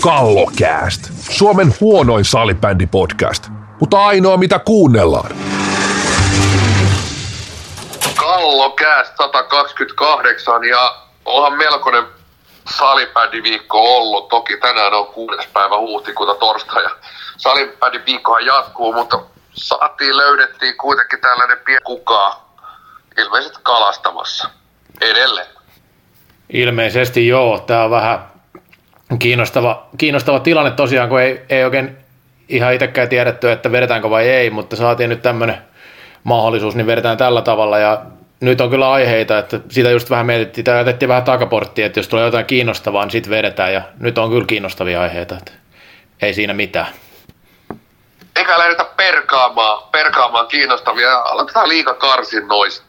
Kallokääst. Suomen huonoin salibändipodcast, mutta ainoa mitä kuunnellaan. Kallokääst 128 ja onhan melkoinen salibändiviikko ollut. Toki tänään on kuudes päivä huhtikuuta torstai ja salibändiviikkohan jatkuu, mutta saatiin, löydettiin kuitenkin tällainen pieni kukaa ilmeisesti kalastamassa edelleen. Ilmeisesti joo. Tämä on vähän kiinnostava, kiinnostava tilanne tosiaan, kun ei, ei oikein ihan itsekään tiedetty, että vedetäänkö vai ei, mutta saatiin nyt tämmöinen mahdollisuus, niin vedetään tällä tavalla. Ja nyt on kyllä aiheita, että sitä just vähän mietittiin, tai jätettiin vähän takaporttia, että jos tulee jotain kiinnostavaa, niin sitten vedetään. Ja nyt on kyllä kiinnostavia aiheita, että ei siinä mitään. Eikä lähdetä perkaamaan, perkaamaan kiinnostavia, aloitetaan liika karsinnoista.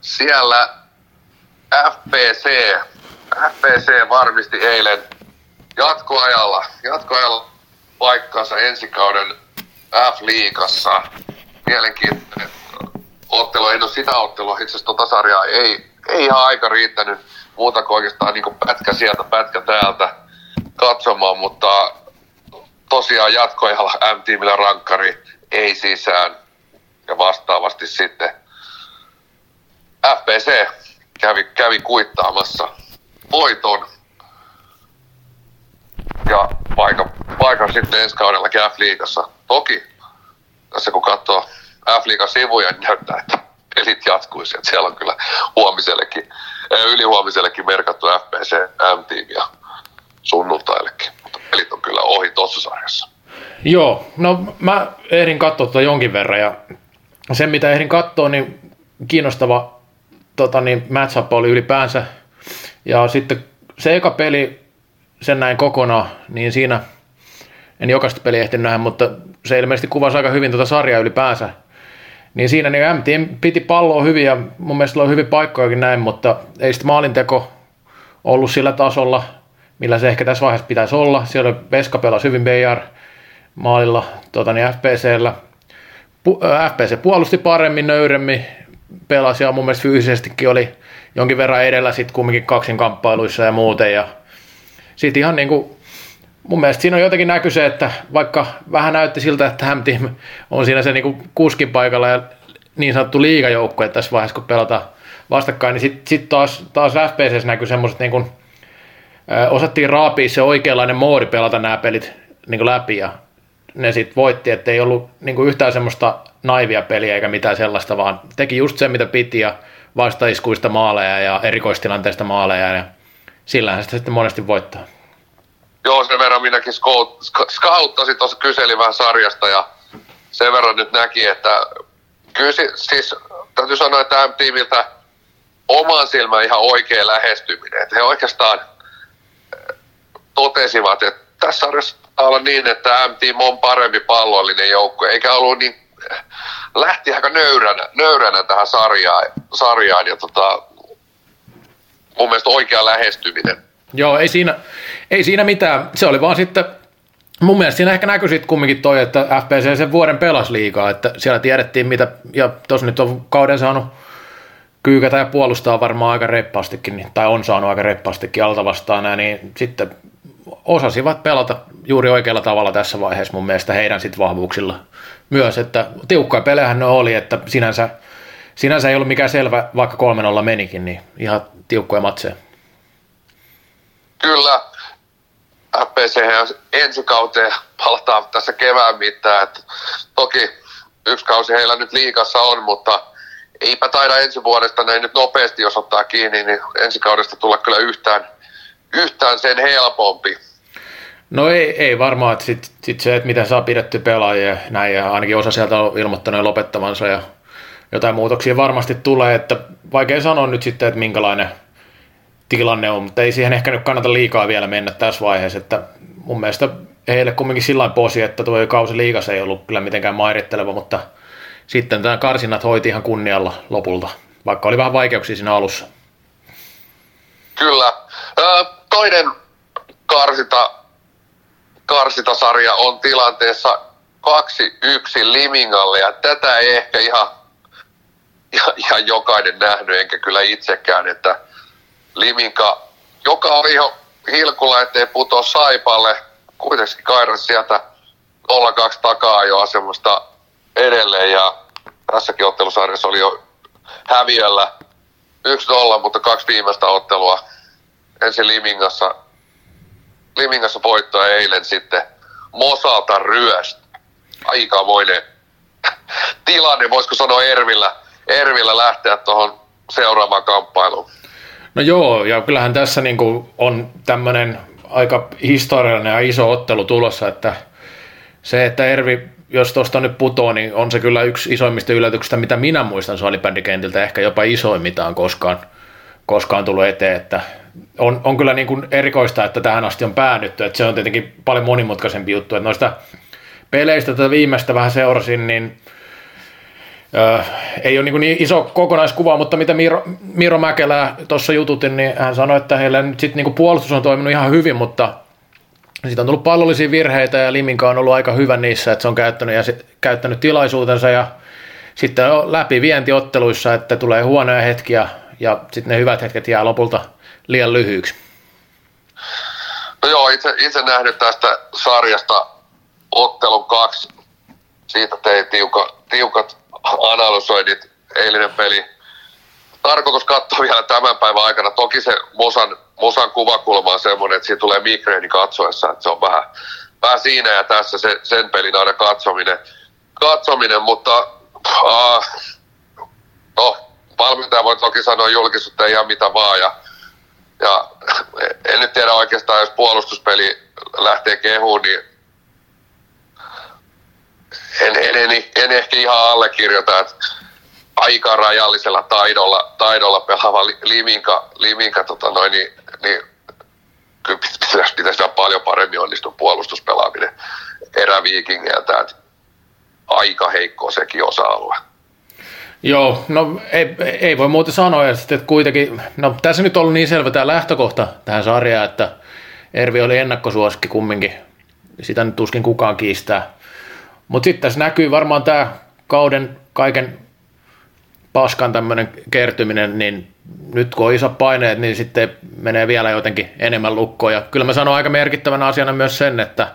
Siellä FPC, FPC varmisti eilen jatkoajalla, jatkoajalla paikkansa ensi kauden F-liigassa. Mielenkiintoinen ottelu, en ole sitä ottelua, itse asiassa tota sarjaa ei, ei ihan aika riittänyt muuta kuin oikeastaan niin kuin pätkä sieltä, pätkä täältä katsomaan, mutta tosiaan jatkoajalla M-tiimillä rankkari ei sisään. Ja vastaavasti sitten FPC kävi, kävi kuittaamassa voiton. Ja paikan, paikan sitten ensi kaudella F-liigassa. Toki tässä kun katsoo F-liigan sivuja, niin näyttää, että pelit jatkuisi. Että siellä on kyllä huomisellekin, ylihuomisellekin merkattu FPC M-tiimiä sunnuntaillekin. Mutta pelit on kyllä ohi tuossa sarjassa. Joo, no mä ehdin katsoa tuota jonkin verran ja sen mitä ehdin katsoa, niin kiinnostava tota niin, matchup oli ylipäänsä. Ja sitten se eka peli, sen näin kokonaan, niin siinä, en jokaista peliä ehtinyt nähdä, mutta se ilmeisesti kuvasi aika hyvin tuota sarjaa ylipäänsä. Niin siinä niin MT piti palloa hyvin ja mun mielestä oli hyvin paikkojakin näin, mutta ei sitten maalinteko ollut sillä tasolla, millä se ehkä tässä vaiheessa pitäisi olla. Siellä Veska pelasi hyvin BR maalilla tota niin FPCllä. FPC puolusti paremmin, nöyremmin, pelasi ja mun mielestä fyysisestikin oli jonkin verran edellä sitten kumminkin kaksinkamppailuissa ja muuten. Ja sitten ihan niin kuin, mun mielestä siinä on jotenkin näky se, että vaikka vähän näytti siltä, että Ham Team on siinä se niin kuin kuskin paikalla ja niin sanottu liigajoukkue tässä vaiheessa, kun pelataan vastakkain, niin sitten sit taas, taas FPCssä näkyy semmoiset niin kuin, osattiin raapia se oikeanlainen moodi pelata nämä pelit niin kuin läpi ja ne sitten voitti, että ei ollut niin kuin yhtään semmoista naivia peliä eikä mitään sellaista, vaan teki just se, mitä piti ja vastaiskuista maaleja ja erikoistilanteista maaleja ja sillähän sitä sitten monesti voittaa. Joo, sen verran minäkin scouttasin tuossa kyselin vähän sarjasta ja sen verran nyt näki, että kyllä siis täytyy sanoa, että M-tiimiltä oman silmän ihan oikea lähestyminen. Että he oikeastaan totesivat, että tässä sarjassa olla niin, että M-team on parempi pallollinen joukko, eikä ollut niin, lähti aika nöyränä, nöyränä tähän sarjaan, sarjaan ja tota, mun mielestä oikea lähestyminen. Joo, ei siinä, ei siinä mitään. Se oli vaan sitten, mun mielestä siinä ehkä näkyi sitten kumminkin toi, että FPC sen vuoden pelas liikaa, että siellä tiedettiin mitä, ja tuossa nyt on kauden saanut kyykätä ja puolustaa varmaan aika reppaastikin, tai on saanut aika reppaastikin alta vastaan, niin sitten osasivat pelata juuri oikealla tavalla tässä vaiheessa mun mielestä heidän sitten vahvuuksilla myös, että tiukkoja pelejähän ne oli, että sinänsä, sinänsä ei ollut mikään selvä, vaikka 3-0 menikin, niin ihan tiukkoja matseja. Kyllä, FPC ensi kauteen palataan tässä kevään mittaan, että toki yksi kausi heillä nyt liikassa on, mutta eipä taida ensi vuodesta näin nyt nopeasti, jos ottaa kiinni, niin ensi kaudesta tulla kyllä yhtään, yhtään sen helpompi. No ei, ei varmaan, että sitten sit se, että miten saa pidetty pelaajia näin, ja ainakin osa sieltä on ilmoittanut lopettavansa ja jotain muutoksia varmasti tulee, että vaikea sanoa nyt sitten, että minkälainen tilanne on, mutta ei siihen ehkä nyt kannata liikaa vielä mennä tässä vaiheessa, että mun mielestä heille kumminkin sillä posi, että tuo kausi liikas ei ollut kyllä mitenkään mairitteleva, mutta sitten tämä karsinat hoiti ihan kunnialla lopulta, vaikka oli vähän vaikeuksia siinä alussa. Kyllä. Ö, toinen karsita karsitasarja on tilanteessa 2-1 Limingalle ja tätä ei ehkä ihan, ihan, jokainen nähnyt, enkä kyllä itsekään, että Liminka, joka oli jo Hilkulla, ettei putoa Saipalle. Kuitenkin Kairas sieltä 0-2 takaa jo semmoista edelleen ja tässäkin ottelusarjassa oli jo häviöllä 1-0, mutta kaksi viimeistä ottelua. Ensin Limingassa, Limingassa voittoa eilen sitten Mosalta ryöstä. Aikamoinen tilanne, voisiko sanoa Ervillä, Ervillä lähteä tuohon seuraavaan kamppailuun. No joo, ja kyllähän tässä niin kuin on tämmöinen aika historiallinen ja iso ottelu tulossa, että se, että Ervi, jos tuosta nyt putoo, niin on se kyllä yksi isoimmista yllätyksistä, mitä minä muistan salibändikentiltä, ehkä jopa isoin, mitä on koskaan, koskaan tullut eteen, että on, on kyllä niin kuin erikoista, että tähän asti on päädytty, että se on tietenkin paljon monimutkaisempi juttu, että noista peleistä tätä viimeistä vähän seurasin, niin Öö, ei ole niin, niin iso kokonaiskuva, mutta mitä Miro, Miro Mäkelä tuossa jututin, niin hän sanoi, että heillä nyt sitten niin puolustus on toiminut ihan hyvin, mutta siitä on tullut pallollisia virheitä ja Liminka on ollut aika hyvä niissä, että se on käyttänyt, ja se, käyttänyt tilaisuutensa ja sitten on läpi vientiotteluissa, että tulee huonoja hetkiä ja sitten ne hyvät hetket jää lopulta liian lyhyiksi. No joo, itse, itse nähnyt tästä sarjasta ottelun kaksi. Siitä tein tiuka, tiukat analysoinnit, eilinen peli. Tarkoitus katsoa vielä tämän päivän aikana. Toki se Mosan, Mosan kuvakulma on semmoinen, että siitä tulee migreeni katsoessa, että se on vähän, vähän siinä ja tässä se, sen pelin aina katsominen. katsominen mutta uh, no, valmentaja voi toki sanoa julkisuutta ihan mitä vaan ja, ja en nyt tiedä oikeastaan, jos puolustuspeli lähtee kehuun, niin en, en, en, en ehkä ihan allekirjoita, että aika rajallisella taidolla, taidolla pelaava liminka, liminka tota noin, niin, niin kyllä pitäisi, paljon paremmin onnistua puolustuspelaaminen eräviikingeiltä, että aika heikko sekin osa-alue. Joo, no ei, ei voi muuta sanoa, että kuitenkin, no tässä nyt on ollut niin selvä tämä lähtökohta tähän sarjaan, että Ervi oli ennakkosuosikki kumminkin, sitä nyt tuskin kukaan kiistää. Mutta sitten tässä näkyy varmaan tämä kauden kaiken paskan tämmöinen kertyminen, niin nyt kun on iso paineet, niin sitten menee vielä jotenkin enemmän lukkoon. Ja kyllä mä sanon aika merkittävänä asiana myös sen, että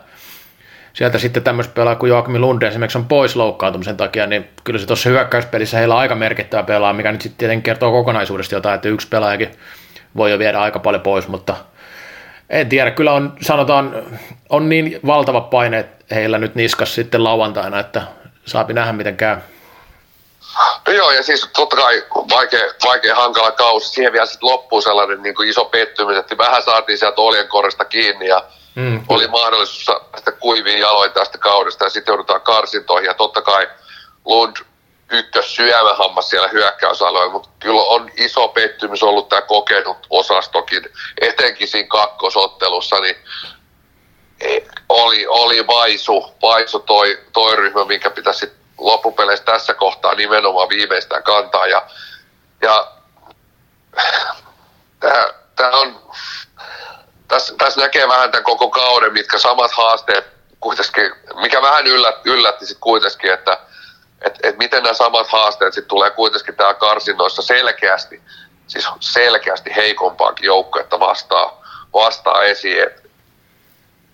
sieltä sitten tämmöistä pelaa kuin Joakimi Lunde esimerkiksi on pois loukkaantumisen takia, niin kyllä se tuossa hyökkäyspelissä heillä on aika merkittävä pelaa, mikä nyt sitten tietenkin kertoo kokonaisuudesta jotain, että yksi pelaajakin voi jo viedä aika paljon pois, mutta en tiedä, kyllä on, sanotaan, on niin valtava paine heillä nyt niskas sitten lauantaina, että saapi nähdä miten käy. No joo, ja siis totta kai vaikea, vaikea hankala kausi. Siihen vielä sitten loppuu sellainen niin kuin iso pettymys, että vähän saatiin sieltä oljenkorista kiinni ja mm. oli mahdollisuus päästä kuiviin jaloin tästä kaudesta ja sitten joudutaan karsintoihin. Ja totta kai Lund ykkös syömähammas siellä hyökkäysalueella, mutta kyllä on iso pettymys ollut tämä kokenut osastokin, etenkin siinä kakkosottelussa, niin e, oli, oli vaisu, vaisu toi, toi ryhmä, minkä pitäisi loppupeleissä tässä kohtaa nimenomaan viimeistään kantaa. Ja, ja tämä on, tässä, tässä näkee vähän tämän koko kauden, mitkä samat haasteet kuitenkin, mikä vähän yllätti, yllätti sitten kuitenkin, että et, et miten nämä samat haasteet sitten tulee kuitenkin täällä karsinnoissa selkeästi, siis selkeästi heikompaakin joukkuetta vastaa, vastaa esiin. Et,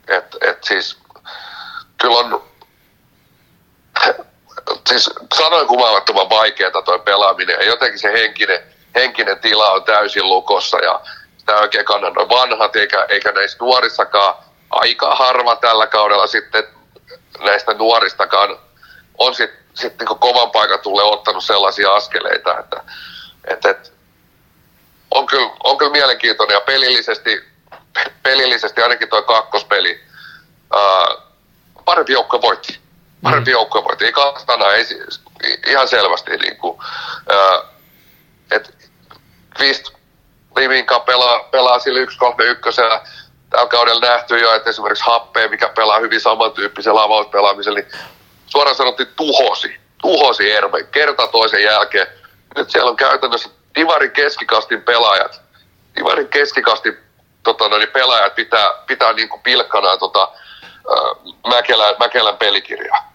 et, et siis kyllä on siis sanoin kuvaamattoman vaikeaa toi pelaaminen ja jotenkin se henkinen, henkinen tila on täysin lukossa ja tämä oikein kannan noin vanhat, eikä, eikä näissä nuorissakaan aika harva tällä kaudella sitten näistä nuoristakaan on sitten sit niin kovan paikan tulle ottanut sellaisia askeleita, että, et, et, on, kyllä, on kyllä mielenkiintoinen ja pelillisesti, pelillisesti ainakin tuo kakkospeli, ää, parempi joukkue voitti. Parempi mm. joukkue voitti, ei kastana, ei, ihan selvästi. Niin kuin, ää, et, Liminka pelaa, pelaa sillä 1 3 1 Tällä kaudella nähty jo, että esimerkiksi Happe, mikä pelaa hyvin samantyyppisellä avauspelaamisella, niin suoraan sanottiin tuhosi. Tuhosi Erve kerta toisen jälkeen. Nyt siellä on käytännössä Divarin keskikastin pelaajat. Divarin keskikastin tota, no, niin pelaajat pitää, pitää niin kuin pilkkana tota, Mäkelän, Mäkelän pelikirjaa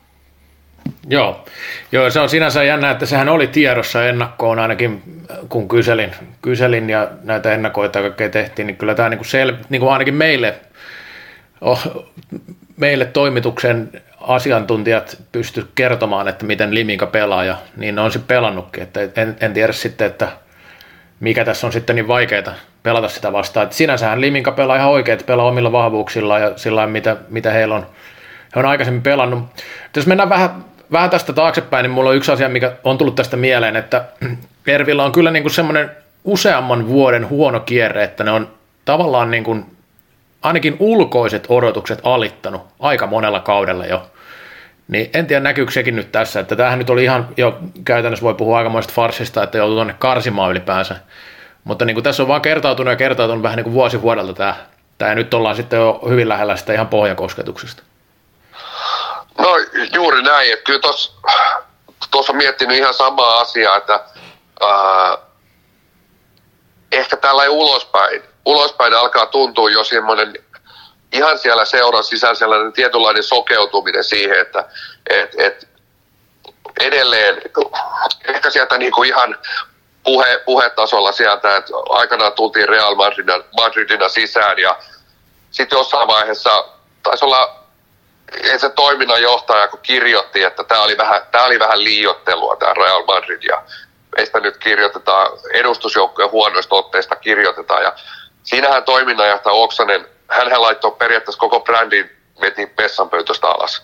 Joo. Joo, se on sinänsä jännä, että sehän oli tiedossa ennakkoon ainakin, kun kyselin, kyselin ja näitä ennakoita kaikkea tehtiin, niin kyllä tämä niin kuin sel, niin kuin ainakin meille, oh, meille toimituksen asiantuntijat pysty kertomaan, että miten Liminka pelaa ja niin on se pelannutkin, että en, en tiedä sitten, että mikä tässä on sitten niin vaikeaa pelata sitä vastaan. Että sinänsähän Liminka pelaa ihan oikein, että pelaa omilla vahvuuksilla ja sillä mitä, mitä heillä on, he on aikaisemmin pelannut. Jos mennään vähän, vähän tästä taaksepäin, niin mulla on yksi asia, mikä on tullut tästä mieleen, että Ervillä on kyllä niin kuin semmoinen useamman vuoden huono kierre, että ne on tavallaan niin kuin ainakin ulkoiset odotukset alittanut aika monella kaudella jo. Niin en tiedä näkyykö sekin nyt tässä, että tämähän nyt oli ihan jo käytännössä voi puhua aikamoista farsista, että joutuu tuonne karsimaan ylipäänsä. Mutta niin kuin tässä on vaan kertautunut ja kertautunut vähän niin kuin vuosi vuodelta tämä, tämä nyt ollaan sitten jo hyvin lähellä sitä ihan pohjakosketuksesta. No juuri näin, että kyllä tuossa miettinyt ihan samaa asiaa, että ää, ehkä tällä ulospäin, ulospäin alkaa tuntua jo semmoinen ihan siellä seuran sisällä sellainen tietynlainen sokeutuminen siihen, että et, et edelleen ehkä sieltä niinku ihan puhe, puhetasolla sieltä, että aikanaan tultiin Real Madridina, Madridina sisään ja sitten jossain vaiheessa taisi olla se toiminnanjohtaja, kun kirjoitti, että tämä oli vähän, tämä oli vähän liiottelua, tämä Real Madrid, ja meistä nyt kirjoitetaan edustusjoukkojen huonoista otteista kirjoitetaan, ja siinähän toiminnanjohtaja Oksanen, hän laittoi periaatteessa koko brändin veti pessanpöytöstä alas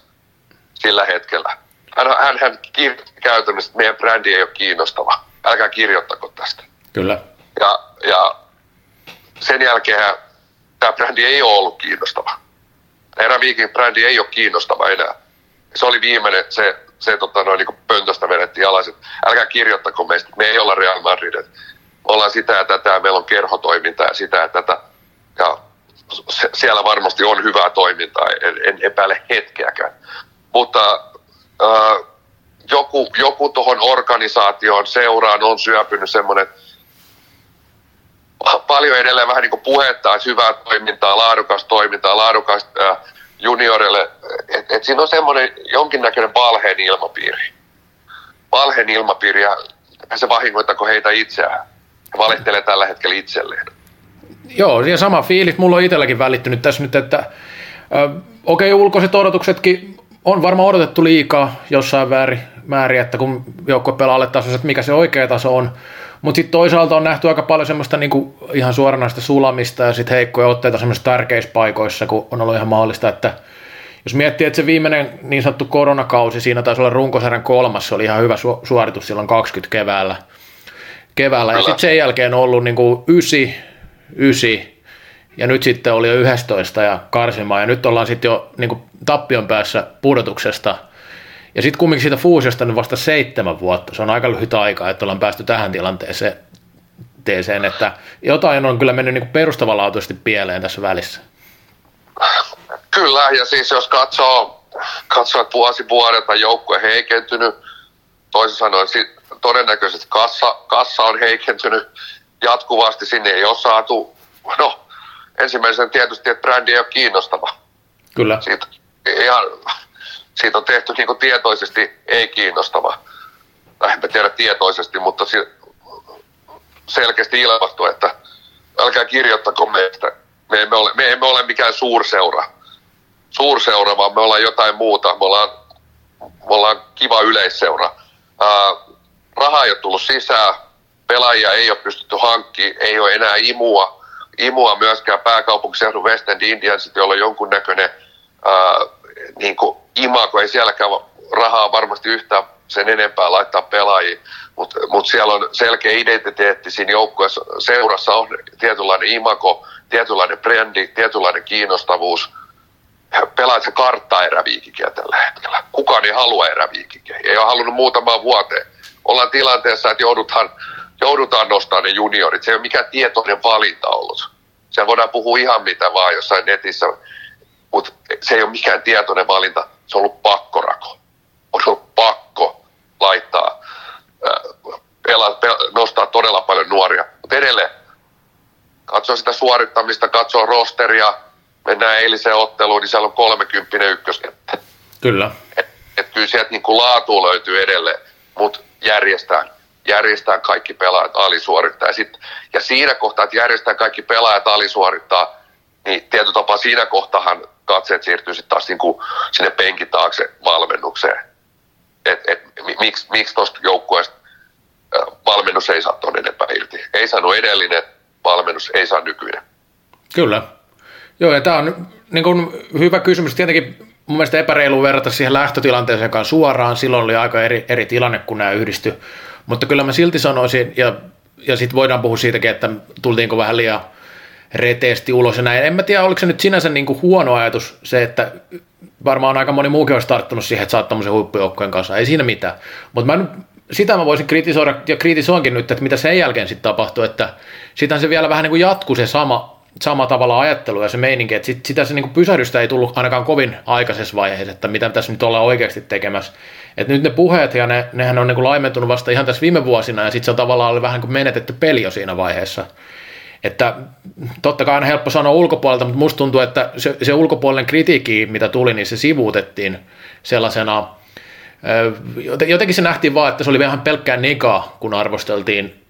sillä hetkellä. Hän, hän, hän kirjoitti käytännössä, että meidän brändi ei ole kiinnostava. Älkää kirjoittako tästä. Kyllä. Ja, ja sen jälkeen tämä brändi ei ole ollut kiinnostava. Viking brändi ei ole kiinnostava enää. Se oli viimeinen, se, se tota, noin, niin pöntöstä vedettiin alas, että älkää kirjoittako meistä, me ei olla Real Madrid, me ollaan sitä ja tätä ja meillä on kerhotoimintaa ja sitä ja tätä. Ja se, siellä varmasti on hyvää toimintaa, en, en epäile hetkeäkään. Mutta äh, joku, joku tuohon organisaatioon seuraan on syöpynyt semmoinen paljon edelleen vähän niin kuin puhetta, että hyvää toimintaa, laadukas toimintaa, laadukas äh, juniorille. Että et siinä on semmoinen jonkinnäköinen valheen ilmapiiri. Valheen ilmapiiri ja se vahingoittako heitä itseään. He valehtelee tällä hetkellä itselleen. Joo, ja sama fiilis mulla on itselläkin välittynyt tässä nyt, että äh, okei, okay, ulkoiset odotuksetkin on varmaan odotettu liikaa jossain väärin, määrin, että kun joukkue pelaa alle tasossa, että mikä se oikea taso on. Mutta sitten toisaalta on nähty aika paljon semmoista niinku ihan suoranaista sulamista ja sitten heikkoja otteita semmoisissa tärkeissä paikoissa, kun on ollut ihan mahdollista, että jos miettii, että se viimeinen niin sanottu koronakausi, siinä taisi olla runkosarjan kolmas, se oli ihan hyvä su- suoritus silloin 20 keväällä. keväällä. Ja sitten sen jälkeen on ollut niinku 9, 9, ja nyt sitten oli jo 11 ja karsimaan, ja nyt ollaan sitten jo niin kuin tappion päässä pudotuksesta, ja sitten kumminkin siitä fuusiosta nyt vasta seitsemän vuotta, se on aika lyhyt aika, että ollaan päästy tähän tilanteeseen, teeseen, että jotain on kyllä mennyt niin perustavanlaatuisesti pieleen tässä välissä. Kyllä, ja siis jos katsoo, katsoo että vuosi vuodelta joukkue heikentynyt, toisin sanoen todennäköisesti kassa, kassa on heikentynyt jatkuvasti, sinne ei ole saatu, no ensimmäisen tietysti, että brändi ei ole kiinnostava. Kyllä. Siitä, ihan, siitä on tehty niin kuin tietoisesti ei kiinnostava. Tai en tiedä tietoisesti, mutta selkeästi ilmastu, että älkää kirjoittako meistä. Me emme ole, me emme ole mikään suurseura. Suurseura, vaan me ollaan jotain muuta. Me ollaan, me ollaan kiva yleisseura. Ää, rahaa ei ole tullut sisään, pelaajia ei ole pystytty hankkimaan, ei ole enää imua imua myöskään pääkaupunkiseudun West End Indians, jolla on jonkunnäköinen ää, niin kuin imako, ei sielläkään rahaa varmasti yhtään sen enempää laittaa pelaajia, mutta mut siellä on selkeä identiteetti siinä joukkueessa, seurassa on tietynlainen imako, tietynlainen brändi, tietynlainen kiinnostavuus. Pelaat se karttaa eräviikikiä tällä hetkellä. Kukaan ei halua eräviikikiä, ei ole halunnut muutamaan vuoteen. Ollaan tilanteessa, että joudutaan joudutaan nostamaan ne juniorit. Se ei ole mikään tietoinen valinta ollut. Se voidaan puhua ihan mitä vaan jossain netissä, mutta se ei ole mikään tietoinen valinta. Se on ollut pakkorako. On ollut pakko laittaa, pela, pela, nostaa todella paljon nuoria. Mutta edelleen, katsoo sitä suorittamista, katsoo rosteria, mennään eiliseen otteluun, niin siellä on 30 ykköskenttä. Kyllä. että kyllä sieltä niin kuin laatu löytyy edelleen, mutta järjestään, järjestään kaikki pelaajat alisuorittaa. Ja, sit, ja siinä kohtaa, että järjestään kaikki pelaajat alisuorittaa, niin tietyllä tapaa siinä kohtahan katseet siirtyy sitten taas niin kuin sinne penkin taakse valmennukseen. Et, et, miksi, miksi tuosta joukkueesta valmennus ei saa tuonne enempää irti. Ei saanut edellinen valmennus, ei saa nykyinen. Kyllä. Joo, ja tämä on niin kuin hyvä kysymys. Tietenkin mun mielestä epäreilu verrata siihen lähtötilanteeseen kanssa suoraan. Silloin oli aika eri, eri tilanne, kun nämä yhdistyi. Mutta kyllä mä silti sanoisin, ja, ja sitten voidaan puhua siitäkin, että tultiinko vähän liian reteesti ulos ja näin. En mä tiedä, oliko se nyt sinänsä niin kuin huono ajatus se, että varmaan aika moni muukin olisi tarttunut siihen, että saat tämmöisen huippujoukkojen kanssa. Ei siinä mitään. Mutta mä sitä mä voisin kritisoida, ja kritisoinkin nyt, että mitä sen jälkeen sitten tapahtui, että sitähän se vielä vähän niin kuin jatkuu se sama, sama tavalla ajattelu ja se meininki, että sit, sitä se niin kuin pysähdystä ei tullut ainakaan kovin aikaisessa vaiheessa, että mitä tässä nyt ollaan oikeasti tekemässä. Et nyt ne puheet, ja ne, nehän on niin kuin laimentunut vasta ihan tässä viime vuosina, ja sitten se on tavallaan ollut vähän kuin menetetty peli jo siinä vaiheessa. Että totta kai on helppo sanoa ulkopuolelta, mutta musta tuntuu, että se, se ulkopuolinen kritiikki, mitä tuli, niin se sivuutettiin sellaisena, jotenkin se nähtiin vaan, että se oli vähän pelkkää nikaa, kun arvosteltiin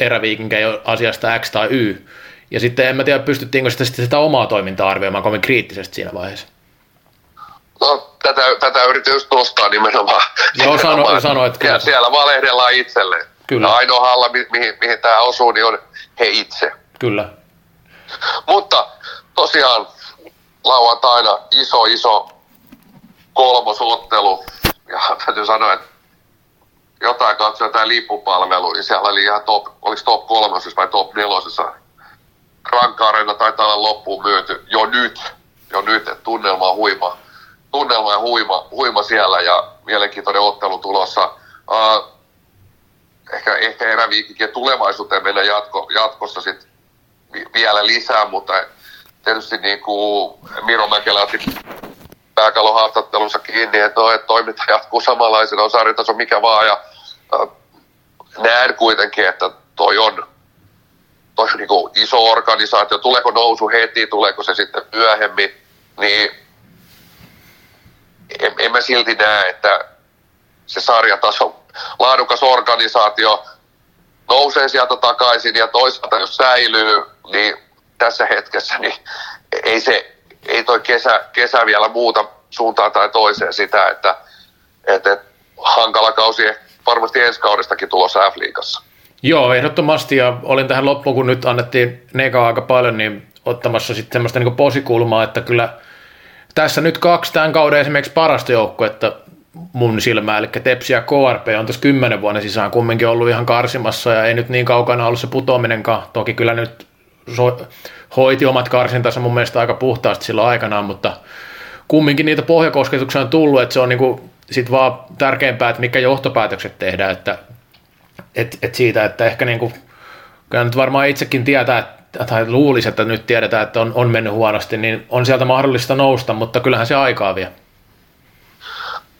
eräviikinkejä asiasta X tai Y. Ja sitten en mä tiedä, pystyttiinkö sitä, sitä omaa toimintaa arvioimaan kovin kriittisesti siinä vaiheessa. No, tätä, tätä yritin just nostaa nimenomaan. Joo, sano, sano että kyllä. Siellä valehdellaan itselleen. Kyllä. Ja ainoa halla, mi- mihin, mihin tämä osuu, niin on he itse. Kyllä. Mutta tosiaan lauantaina iso, iso kolmosottelu. Ja täytyy sanoa, että jotain katsoi jotain lippupalvelu, niin siellä oli ihan top, oliko top kolmosessa vai top nelosessa. Ranka Arena taitaa olla loppuun myyty jo nyt, jo nyt, että tunnelma on huima, tunnelma ja huima, huima siellä ja mielenkiintoinen ottelu tulossa. Uh, ehkä, ehkä eräviikinkin tulevaisuuteen mennä jatko, jatkossa sit vielä lisää, mutta tietysti niin kuin Miro Mäkelä otti pääkalon haastattelunsa kiinni, että, no, että toiminta jatkuu samanlaisena, on sarjataso mikä vaan, ja näen kuitenkin, että toi on, toi on niin kuin iso organisaatio, tuleeko nousu heti, tuleeko se sitten myöhemmin, niin en, en mä silti näe, että se sarjataso, laadukas organisaatio nousee sieltä takaisin ja toisaalta jos säilyy, niin tässä hetkessä niin ei se ei toi kesä, kesä vielä muuta suuntaan tai toiseen sitä, että, että, hankala kausi varmasti ensi kaudestakin tulossa F-liigassa. Joo, ehdottomasti, ja olin tähän loppuun, kun nyt annettiin Nega aika paljon, niin ottamassa sitten semmoista niin posikulmaa, että kyllä tässä nyt kaksi tämän kauden esimerkiksi parasta joukkuetta mun silmää, eli Tepsi ja KRP on tässä kymmenen vuoden sisään kumminkin ollut ihan karsimassa, ja ei nyt niin kaukana ollut se putoaminenkaan, toki kyllä nyt so, hoiti omat karsintansa mun mielestä aika puhtaasti silloin aikanaan, mutta kumminkin niitä pohjakosketuksia on tullut, että se on niinku sit vaan tärkeämpää, että mikä johtopäätökset tehdään, että et, et siitä, että ehkä niinku, kyllä nyt varmaan itsekin tietää, tai luulisi, että nyt tiedetään, että on, on mennyt huonosti, niin on sieltä mahdollista nousta, mutta kyllähän se aikaa vie.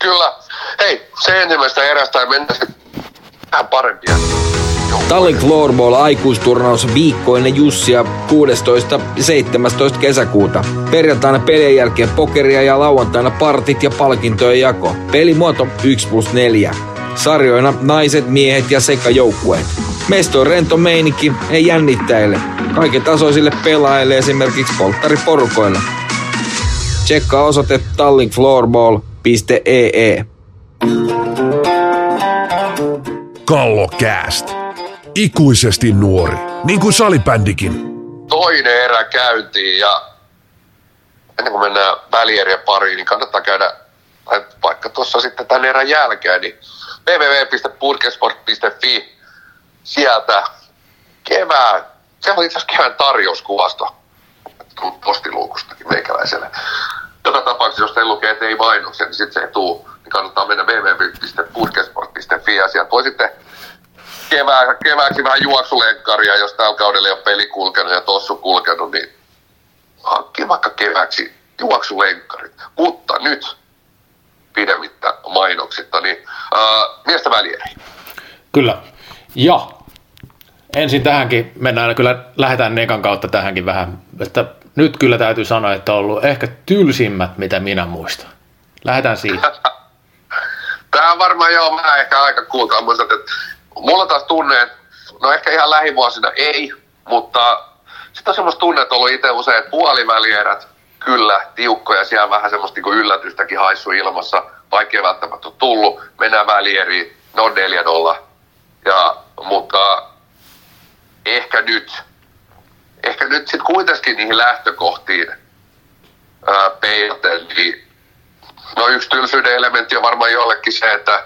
Kyllä. Hei, se ensimmäistä erästä ei mennä vähän parempia. Tallink Floorball aikuisturnaus viikkoinen Jussia 16. 17. kesäkuuta. Perjantaina pelien jälkeen pokeria ja lauantaina partit ja palkintojen jako. Pelimuoto 1 plus 4. Sarjoina naiset, miehet ja sekajoukkueet. Mesto on rento meininki, ei jännittäjille. Kaiken tasoisille pelaajille esimerkiksi polttariporukoille. Tsekkaa osoite tallinkfloorball.ee. Kallokääst. Ikuisesti nuori, niin kuin salibändikin. Toinen erä käyntiin ja ennen kuin mennään välierien pariin, niin kannattaa käydä, tai vaikka tuossa sitten tämän erän jälkeen, niin www.purkesport.fi sieltä kevään, se on itse asiassa kevään tarjouskuvasto postiluukustakin meikäläiselle. Joka tapauksessa, jos teillä lukee, että ei mainoksia, niin sitten se ei tuu, niin kannattaa mennä www.purkesport.fi ja sieltä voi sitten kevää, kevääksi vähän juoksulenkkaria, jos tällä kaudella ei ole peli kulkenut ja tossu kulkenut, niin hankki vaikka kevääksi juoksulenkkarit. Mutta nyt pidemmittä mainoksitta, niin äh, miestä välieri. Kyllä. Ja ensin tähänkin mennään, kyllä lähdetään Nekan kautta tähänkin vähän, että nyt kyllä täytyy sanoa, että on ollut ehkä tylsimmät, mitä minä muistan. Lähdetään siitä. Tää on varmaan joo vähän ehkä aika kuultaa. Muistat, että mulla taas tunne, että no ehkä ihan lähivuosina ei, mutta sitten on semmoista tunne, että ollut itse usein, puolivälierät kyllä tiukkoja, siellä vähän semmoista niin yllätystäkin haissu ilmassa, vaikka ei välttämättä ole tullut, mennään välieriin, ne on 4 dolla. Ja, mutta ehkä nyt, ehkä nyt sitten kuitenkin niihin lähtökohtiin peijaten, niin no yksi tylsyyden elementti on varmaan jollekin se, että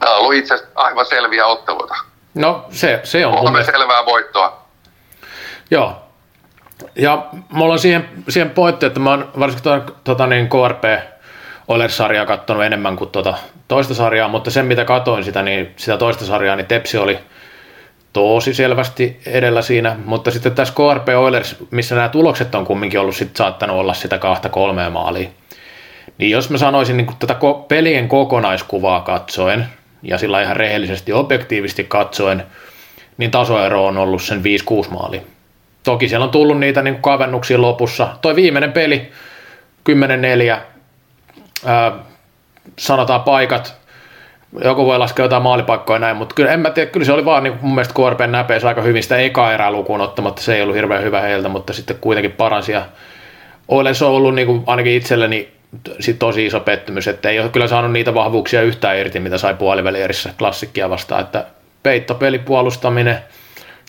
nämä on ollut itse aivan selviä otteluita. No se, se on Kolme selvää voittoa. Joo. Ja mulla on siihen, siihen pointti, että mä oon varsinkin tuota, tuota niin KRP Oilers-sarjaa katsonut enemmän kuin tuota toista sarjaa, mutta sen mitä katoin sitä, niin sitä toista sarjaa, niin Tepsi oli tosi selvästi edellä siinä, mutta sitten tässä KRP Oilers, missä nämä tulokset on kumminkin ollut sit saattanut olla sitä kahta kolmea maalia, niin jos mä sanoisin niin tätä pelien kokonaiskuvaa katsoen, ja sillä ihan rehellisesti objektiivisesti katsoen, niin tasoero on ollut sen 5-6 maalia. Toki siellä on tullut niitä niin kavennuksia lopussa. Toi viimeinen peli, 10-4, ää, sanotaan paikat, joku voi laskea jotain maalipaikkoja ja näin, mutta kyllä en mä tiedä, kyllä se oli vaan niin mun mielestä KRPn näpeessä aika hyvin sitä eka erää lukuun ottamatta, se ei ollut hirveän hyvä heiltä, mutta sitten kuitenkin paransi. Ja Oilers on ollut niin kuin ainakin itselleni sit tosi iso pettymys, että ei ole kyllä saanut niitä vahvuuksia yhtään irti, mitä sai puolivälierissä klassikkia vastaan, että peittopeli puolustaminen,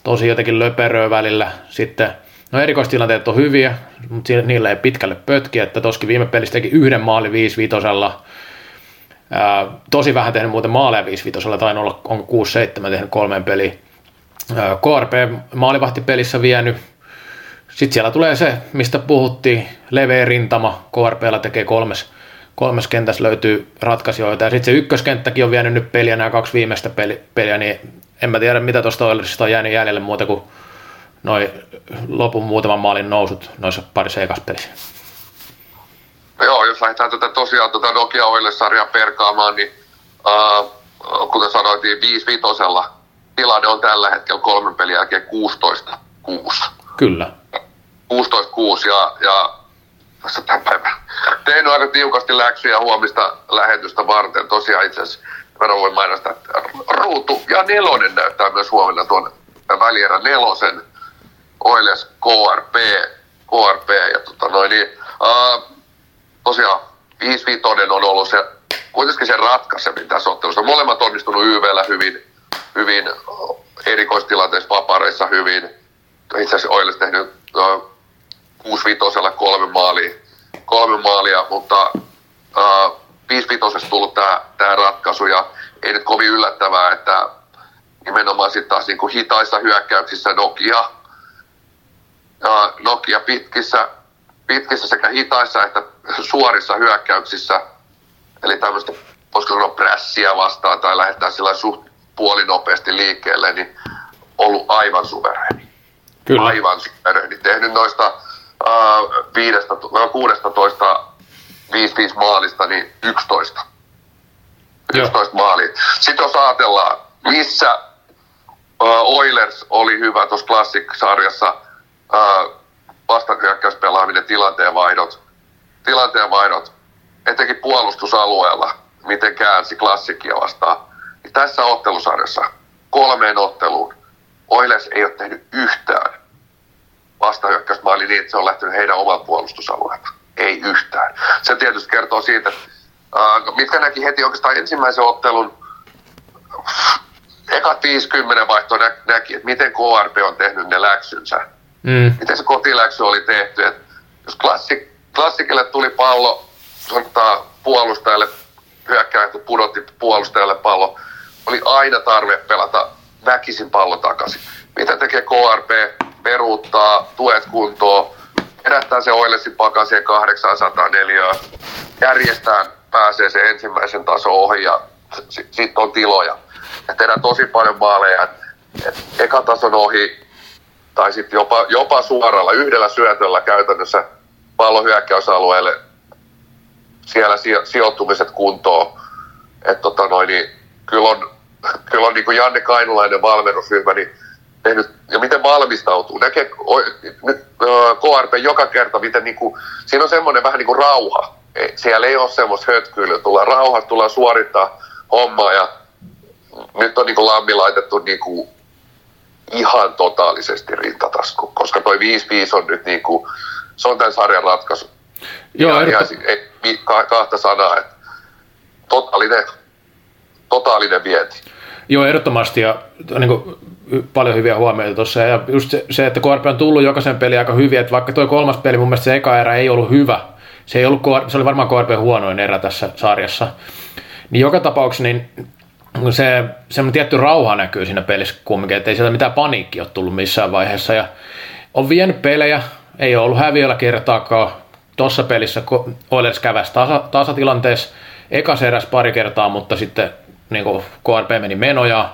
tosi jotenkin löperöä välillä, sitten no erikoistilanteet on hyviä, mutta niillä ei pitkälle pötki, että toskin viime pelissä teki yhden maali 5 vitosella, Ää, tosi vähän tehnyt muuten maaleja 5 vitosella, tai olla onko 6-7 tehnyt kolmeen peliin. Ää, KRP maalivahtipelissä vienyt. Sitten siellä tulee se, mistä puhuttiin, leveä rintama, KRPllä tekee kolmes, kolmes kentässä löytyy ratkaisijoita, ja sitten se ykköskenttäkin on vienyt nyt peliä, nämä kaksi viimeistä peli, peliä, niin en mä tiedä, mitä tuosta Oilersista on jäänyt jäljelle muuta kuin noin lopun muutaman maalin nousut noissa parissa ekassa pelissä. Joo, jos lähdetään tätä tosiaan tätä Nokia Oilers-sarjaa perkaamaan, niin äh, kuten sanoitiin, 5 vitosella tilanne on tällä hetkellä kolmen pelin jälkeen 16-6. Kyllä. 16-6 ja, ja tässä tämän päivän tehnyt aika tiukasti läksyjä huomista lähetystä varten. Tosiaan itse asiassa verran voi mainostaa, että Ruutu ja Nelonen näyttää myös huomenna tuon välierä nelosen Oiles KRP, KRP ja tota noin, niin, ää, tosiaan 5 on ollut se, kuitenkin se ratkaisevin tässä ottelussa. Molemmat onnistunut YVllä hyvin, hyvin erikoistilanteissa, vapareissa hyvin. Itse asiassa Oiles tehnyt äh, 6 vitosella kolme maalia, kolme maalia mutta äh, 5 vitosessa tullut tämä ratkaisu ja ei nyt kovin yllättävää, että nimenomaan sitten taas niinku hitaissa hyökkäyksissä Nokia, Nokia pitkissä, pitkissä sekä hitaissa että suorissa hyökkäyksissä, eli tämmöistä voisiko sanoa prässiä vastaan tai lähettää sillä suht puolinopeasti liikkeelle, niin ollut aivan suvereeni Kyllä. aivan superöidi. Tehnyt noista äh, viidestä, no, 16 5-5 maalista, niin 11. Joo. 11 maalia. Sitten jos ajatellaan, missä äh, Oilers oli hyvä tuossa Classic-sarjassa, äh, vastahyökkäyspelaaminen, tilanteenvaihdot, tilanteenvaihdot, etenkin puolustusalueella, miten käänsi klassikkia vastaan. Niin tässä ottelusarjassa kolmeen otteluun Oilers ei ole tehnyt yhtään vastahyökkäysmaali niin, että se on lähtenyt heidän oman puolustusalueelta. Ei yhtään. Se tietysti kertoo siitä, että äh, mitkä näki heti oikeastaan ensimmäisen ottelun, ekat 50 vaihto nä- näki, että miten KRP on tehnyt ne läksynsä. Mm. Miten se kotiläksy oli tehty. että jos klassik, klassikille tuli pallo, sanotaan puolustajalle, hyökkääjät pudotti puolustajalle pallo, oli aina tarve pelata väkisin pallo takaisin. Mitä tekee KRP? Peruuttaa, tuet kuntoon, herättää se Oilesin pakaseen 804, järjestää, pääsee se ensimmäisen tason ohi ja sitten on tiloja. Ja tehdään tosi paljon maaleja, eka tason ohi tai sitten jopa, jopa suoralla yhdellä syötöllä käytännössä pallon hyökkäysalueelle siellä sijo- sijoittumiset kuntoon. Et tota noin, niin kyllä on, kyllä on niin kuin Janne Kainulainen valmennusryhmä niin tehnyt, ja miten valmistautuu. Näkee KRP joka kerta, miten niin kuin, siinä on semmoinen vähän niin kuin rauha. Ei- Siellä ei ole semmoista hötkyilyä, tullaan rauha, tullaan suorittaa, hommaa ja nyt on niin kuin Lammi laitettu niin kuin ihan totaalisesti rintatasku, koska toi 5-5 on nyt niin kuin, se on tämän sarjan ratkaisu. Joo, ja, ja, ei, kahta sanaa, että totaalinen, totaalinen vienti. Joo, ehdottomasti ja niin kuin, paljon hyviä huomioita tuossa. Ja just se, se, että KRP on tullut jokaisen peli aika hyvin, että vaikka tuo kolmas peli mun mielestä se eka erä ei ollut hyvä, se, ei ollut, se oli varmaan KRP huonoin erä tässä sarjassa, niin joka tapauksessa niin se semmoinen tietty rauha näkyy siinä pelissä kumminkin, että ei sieltä mitään paniikki ole tullut missään vaiheessa. Ja on vienyt pelejä, ei ole ollut häviöllä kertaakaan. Tuossa pelissä Oilers käväsi tasa, tasatilanteessa ekas eräs pari kertaa, mutta sitten niin kuin KRP meni menoja.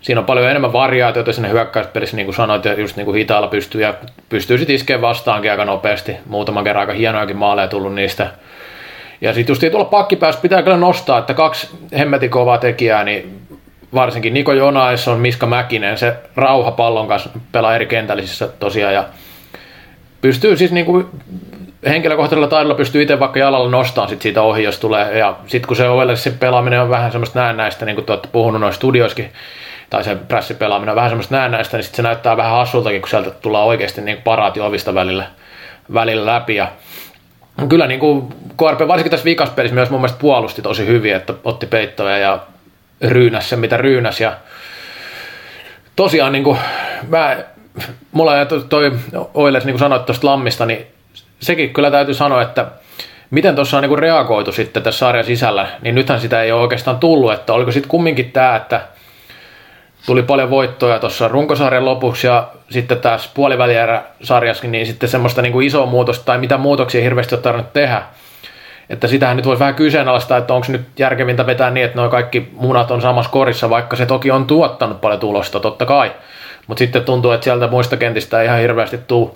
Siinä on paljon enemmän variaatioita sinne hyökkäyspelissä, niin kuin sanoit, ja just niin kuin hitaalla pystyy, ja pystyy sitten iskeä vastaankin aika nopeasti. Muutaman kerran aika hienojakin maaleja tullut niistä. Ja sitten just tuolla pakkipäässä pitää kyllä nostaa, että kaksi hemmetin kovaa tekijää, niin varsinkin Niko on Miska Mäkinen, se rauha pallon kanssa pelaa eri kentällisissä tosiaan, ja pystyy siis niin kuin henkilökohtaisella taidolla pystyy itse vaikka jalalla nostamaan sit siitä ohi, jos tulee. Ja sitten kun se OLS pelaaminen on vähän semmoista näennäistä, niin kuin te olette puhunut noissa studioissakin, tai se prässipelaaminen on vähän semmoista näennäistä, niin sit se näyttää vähän hassultakin, kun sieltä tullaan oikeasti niin paraati ovista välillä, välillä läpi. Ja kyllä niin kuin KRP, varsinkin tässä viikaspelissä myös mun mielestä puolusti tosi hyvin, että otti peittoja ja ryynäs sen, mitä ryynäs. Ja tosiaan niin kuin, mä, mulla toi Oiles, niin kuin sanoit tuosta Lammista, niin sekin kyllä täytyy sanoa, että miten tuossa on niin reagoitu sitten tässä sarjan sisällä, niin nythän sitä ei ole oikeastaan tullut, että oliko sitten kumminkin tämä, että tuli paljon voittoja tuossa runkosarjan lopuksi ja sitten tässä puolivälierä-sarjassakin, niin sitten semmoista niin kuin isoa muutosta tai mitä muutoksia hirveästi on tarvinnut tehdä. Että sitähän nyt voisi vähän kyseenalaistaa, että onko nyt järkevintä vetää niin, että nuo kaikki munat on samassa korissa, vaikka se toki on tuottanut paljon tulosta, totta kai. Mutta sitten tuntuu, että sieltä muista kentistä ei ihan hirveästi tule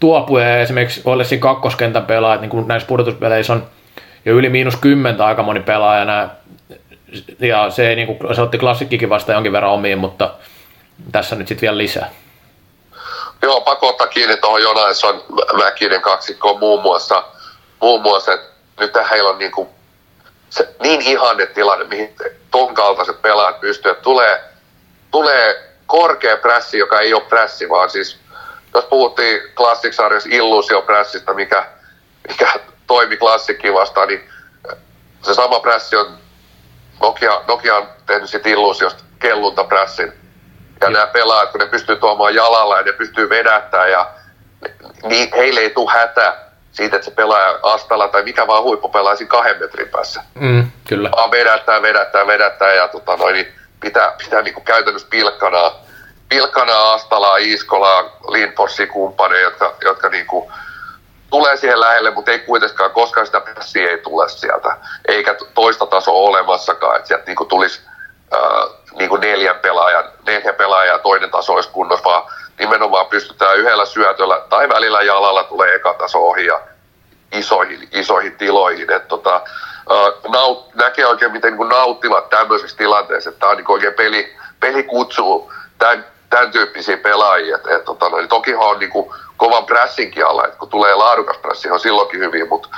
tuopuja ja esimerkiksi Oilesin kakkoskentän pelaajat, niin kuin näissä pudotuspeleissä on jo yli miinus kymmentä aika moni pelaaja nämä, ja se, ei, niin kuin, se otti klassikkikin vasta jonkin verran omiin, mutta tässä nyt sitten vielä lisää. Joo, pakko ottaa kiinni tuohon Jonaison Mäkinen kaksikkoon muun muassa, muun muassa että nyt heillä on niin, kuin se, niin ihanne tilanne, mihin ton kaltaiset pelaajat pystyvät. Tulee, tulee korkea prässi, joka ei ole prässi, vaan siis jos puhuttiin klassiksarjassa illuusioprässistä, mikä, mikä toimi klassikkiin vastaan, niin se sama prässi on, Nokia, Nokia on tehnyt sitten illuusiosta kelluntaprässin. Ja mm. nämä pelaajat, kun ne pystyy tuomaan jalalla ja ne pystyy vedättämään ja niin heille ei tule hätä siitä, että se pelaa astalla tai mikä vaan huippu pelaisi kahden metrin päässä. Mm, kyllä. Vaan vedättää, vedättää, vedättää ja tota, noin, niin pitää, pitää niin kuin käytännössä pilkkanaa Pilkkana, Astalaa, Iiskolaa, Lindforsia kumppaneja, jotka, jotka niin kuin tulee siihen lähelle, mutta ei kuitenkaan koskaan sitä pressiä ei tule sieltä, eikä toista tasoa olemassakaan, että sieltä niin kuin tulisi äh, niin kuin neljän pelaajan, neljä pelaajaa toinen taso olisi kunnossa, vaan nimenomaan pystytään yhdellä syötöllä tai välillä jalalla tulee eka taso ohi ja isoihin, isoihin tiloihin. Et tota, äh, naut, näkee oikein, miten niin nauttivat tämmöisessä tilanteessa, että tämä on niin oikein peli, peli kutsuu tämän tämän tyyppisiä pelaajia. Et, et, tota, niin tokihan on niin kuin, kovan pressinkin alla, että kun tulee laadukas pressi, on silloinkin hyvin, mutta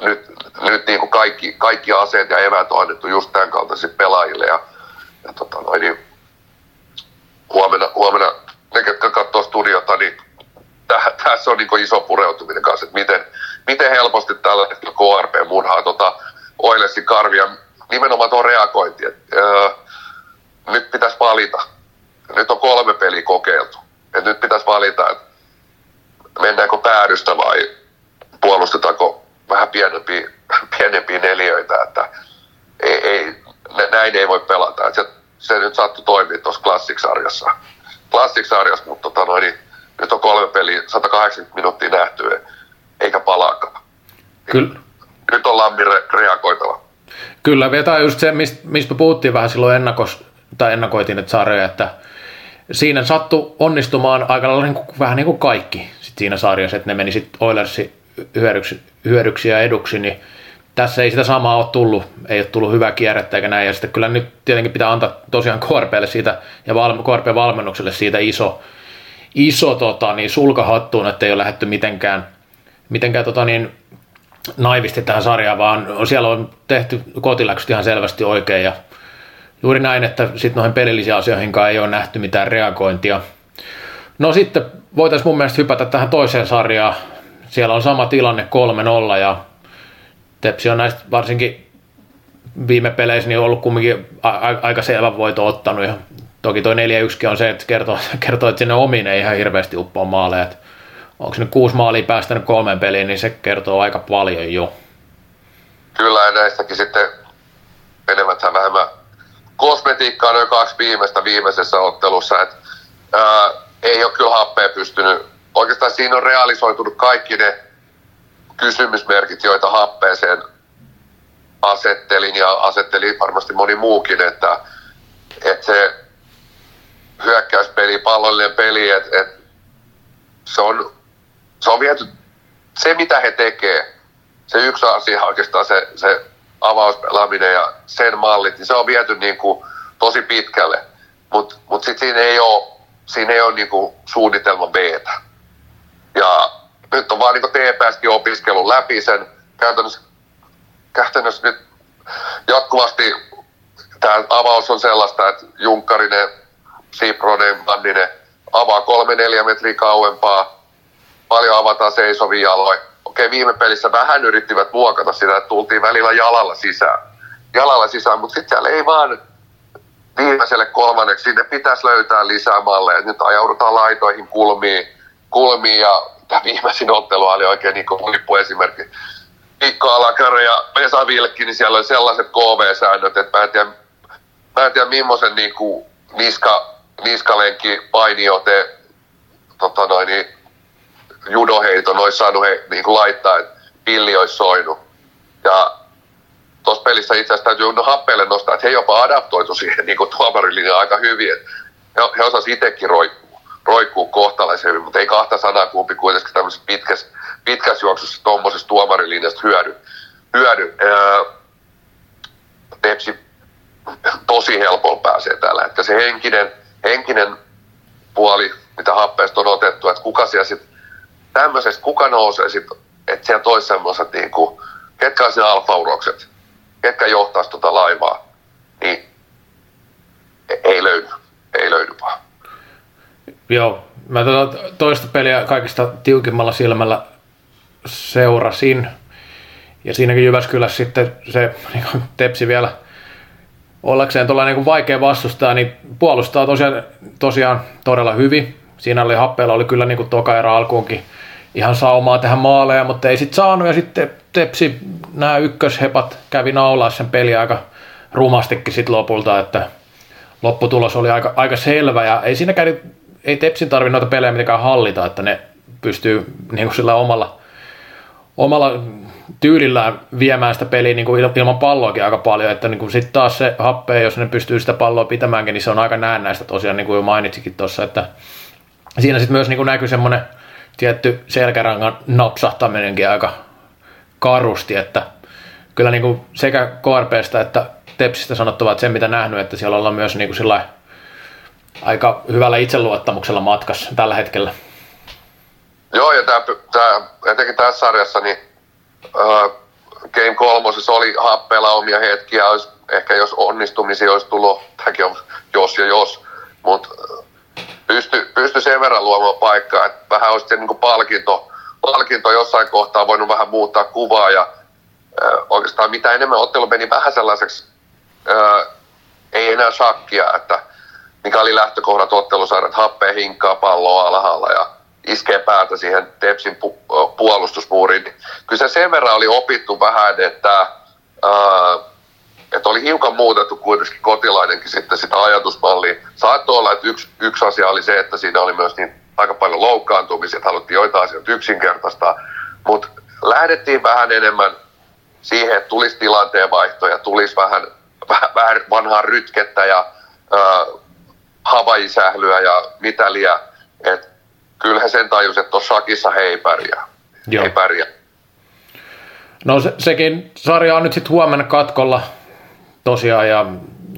nyt, nyt niin kuin kaikki, kaikki aseet ja eväät on annettu just tämän kaltaisille pelaajille. Ja, ja tota, niin huomenna, huomenna ne, ketkä katsoo studiota, niin tässä on niin iso pureutuminen kanssa, että miten, miten helposti tällä hetkellä KRP murhaa tota Oilesin karvia. Nimenomaan tuo reagointi, että öö, nyt pitäisi valita nyt on kolme peliä kokeiltu. Et nyt pitäisi valita, että mennäänkö päädystä vai puolustetaanko vähän pienempiä, pienempiä neljöitä, että ei, ei, näin ei voi pelata. Se, se nyt sattui toimia tuossa klassiksarjassa. Klassiksarjassa, mutta tota noin, niin nyt on kolme peliä, 180 minuuttia nähty, eikä palaakaan. Kyllä. Nyt on lammin re- reagoitava. Kyllä, vetää just se, mistä, puhuttiin vähän silloin ennakos, tai ennakoitiin, että sarjoja, että siinä sattui onnistumaan aika lailla niin kuin, vähän niin kuin kaikki sit siinä sarjassa, että ne meni sitten Oilersin hyödyksi, hyödyksi ja eduksi, niin tässä ei sitä samaa ole tullut, ei ole tullut hyvää kierrettä eikä näin, ja sitten kyllä nyt tietenkin pitää antaa tosiaan KRPlle siitä, ja val, KRP valmennukselle siitä iso, iso tota, niin sulkahattuun, että ei ole lähdetty mitenkään, mitenkään tota, niin, naivisti tähän sarjaan, vaan siellä on tehty kotiläksyt ihan selvästi oikein ja juuri näin, että sitten noihin pelillisiin asioihin ei ole nähty mitään reagointia. No sitten voitaisiin mun mielestä hypätä tähän toiseen sarjaan. Siellä on sama tilanne 3-0 ja Tepsi on näistä varsinkin viime peleissä niin ollut kumminkin aika selvä voito ottanut. Ja toki toi 4-1 on se, että kertoo, kertoo että sinne omiin ei ihan hirveästi uppoa maaleja. Onko nyt kuusi maalia päästänyt kolmeen peliin, niin se kertoo aika paljon jo. Kyllä, ja näistäkin sitten enemmän tai vähemmän kosmetiikkaa noin kaksi viimeistä viimeisessä ottelussa. että ää, ei ole kyllä happea pystynyt. Oikeastaan siinä on realisoitunut kaikki ne kysymysmerkit, joita happeeseen asettelin ja asetteli varmasti moni muukin, että, että se hyökkäyspeli, pallollinen peli, että, että se, on, se on viety, se mitä he tekee, se yksi asia oikeastaan se, se avauspelaaminen ja sen mallit, niin se on viety niin kuin tosi pitkälle. Mutta mut sitten siinä ei ole, siinä ei ole niin kuin suunnitelma b Ja nyt on vaan niin TPSkin opiskelun läpi sen. Käytännössä, käytännössä nyt jatkuvasti tämä avaus on sellaista, että Junkkarinen, Sipronen, Manninen avaa kolme neljä metriä kauempaa, paljon avataan seisovia jaloja. Okei, viime pelissä vähän yrittivät muokata sitä, että tultiin välillä jalalla sisään. Jalalla sisään, mutta sitten siellä ei vaan viimeiselle kolmanneksi, sinne pitäisi löytää lisää malleja. Nyt ajaudutaan laitoihin kulmiin, kulmiin ja tämä viimeisin ottelu oli oikein niin huippuesimerkki. Mikko Alakare ja Vesa Vilkki, niin siellä oli sellaiset KV-säännöt, että mä en tiedä, mä en tiedä millaisen niin kuin niska, niskalenkki painiote tota noin, niin judoheiton olisi saanut he, niin kuin laittaa, että pilli olisi soinut. Ja tuossa pelissä itse asiassa täytyy no happeelle nostaa, että he jopa adaptoitu siihen niin tuomarilinjaan aika hyvin. Että he, he osasivat itsekin roikkuu, roikkuu kohtalaisen hyvin, mutta ei kahta sanaa kumpi kuitenkin tämmöisessä pitkässä, pitkässä juoksussa tuommoisessa tuomarilinjasta hyödy. hyödy. Ää, tepsi tosi helpolla pääsee tällä hetkellä. Se henkinen, henkinen puoli, mitä happeesta on otettu, että kuka siellä sitten tämmöisestä, kuka nousee sitten, että siellä toisi semmoiset niin kuin, ketkä on siinä alfaurokset, ketkä johtaisi tuota laivaa, niin ei löydy, ei löydy vaan. Joo, mä tuota toista peliä kaikista tiukimmalla silmällä seurasin. Ja siinäkin Jyväskylässä sitten se niin tepsi vielä ollakseen tuolla niin vaikea vastustaa, niin puolustaa tosiaan, tosiaan todella hyvin. Siinä oli happeella oli kyllä niin kuin toka erä alkuunkin ihan saumaa tähän maaleja, mutta ei sitten saanut. Ja sitten Tepsi, nämä ykköshepat kävi naulaa sen peli aika rumastikin sitten lopulta, että lopputulos oli aika, aika selvä. Ja ei siinä käy, ei Tepsin tarvitse noita pelejä mitenkään hallita, että ne pystyy niin kuin sillä omalla, omalla tyylillään viemään sitä peliä niin kuin ilman palloakin aika paljon, että niin sitten taas se happee, jos ne pystyy sitä palloa pitämäänkin, niin se on aika näennäistä tosiaan, niin kuin jo mainitsikin tuossa, että siinä sitten myös niin kuin näkyy semmoinen tietty selkärangan napsahtaminenkin aika karusti, että kyllä niin kuin sekä KRPstä että Tepsistä sanottava, että sen mitä nähnyt, että siellä ollaan myös niin kuin aika hyvällä itseluottamuksella matkassa tällä hetkellä. Joo, ja tämä, tämä, etenkin tässä sarjassa, niin uh, Game 3 oli happeella omia hetkiä, olisi, ehkä jos onnistumisia olisi tullut, tämäkin on jos ja jos, mutta pysty, pysty sen verran luomaan paikkaa, että vähän olisi se niin kuin palkinto, palkinto jossain kohtaa voinut vähän muuttaa kuvaa ja äh, oikeastaan mitä enemmän ottelu meni vähän sellaiseksi, äh, ei enää shakkia, että mikä oli lähtökohdat ottelusarjat, happea hinkkaa palloa alhaalla ja iskee päätä siihen Tepsin pu- puolustusmuuriin. Kyllä se sen verran oli opittu vähän, että äh, että oli hiukan muutettu kuitenkin kotilaidenkin sitten sitä ajatusmallia. Saattoi olla, että yksi, yksi asia oli se, että siinä oli myös niin aika paljon loukkaantumisia, että haluttiin joitain asioita yksinkertaistaa, mutta lähdettiin vähän enemmän siihen, että tulisi tilanteenvaihtoja, tulisi vähän, vähän, vähän vanhaa rytkettä ja äh, havaisählyä ja mitä liian. että kyllähän sen tajus, että tuossa shakissa he ei pärjää. Joo. Ei pärjää. No se, sekin sarja on nyt sitten huomenna katkolla tosiaan ja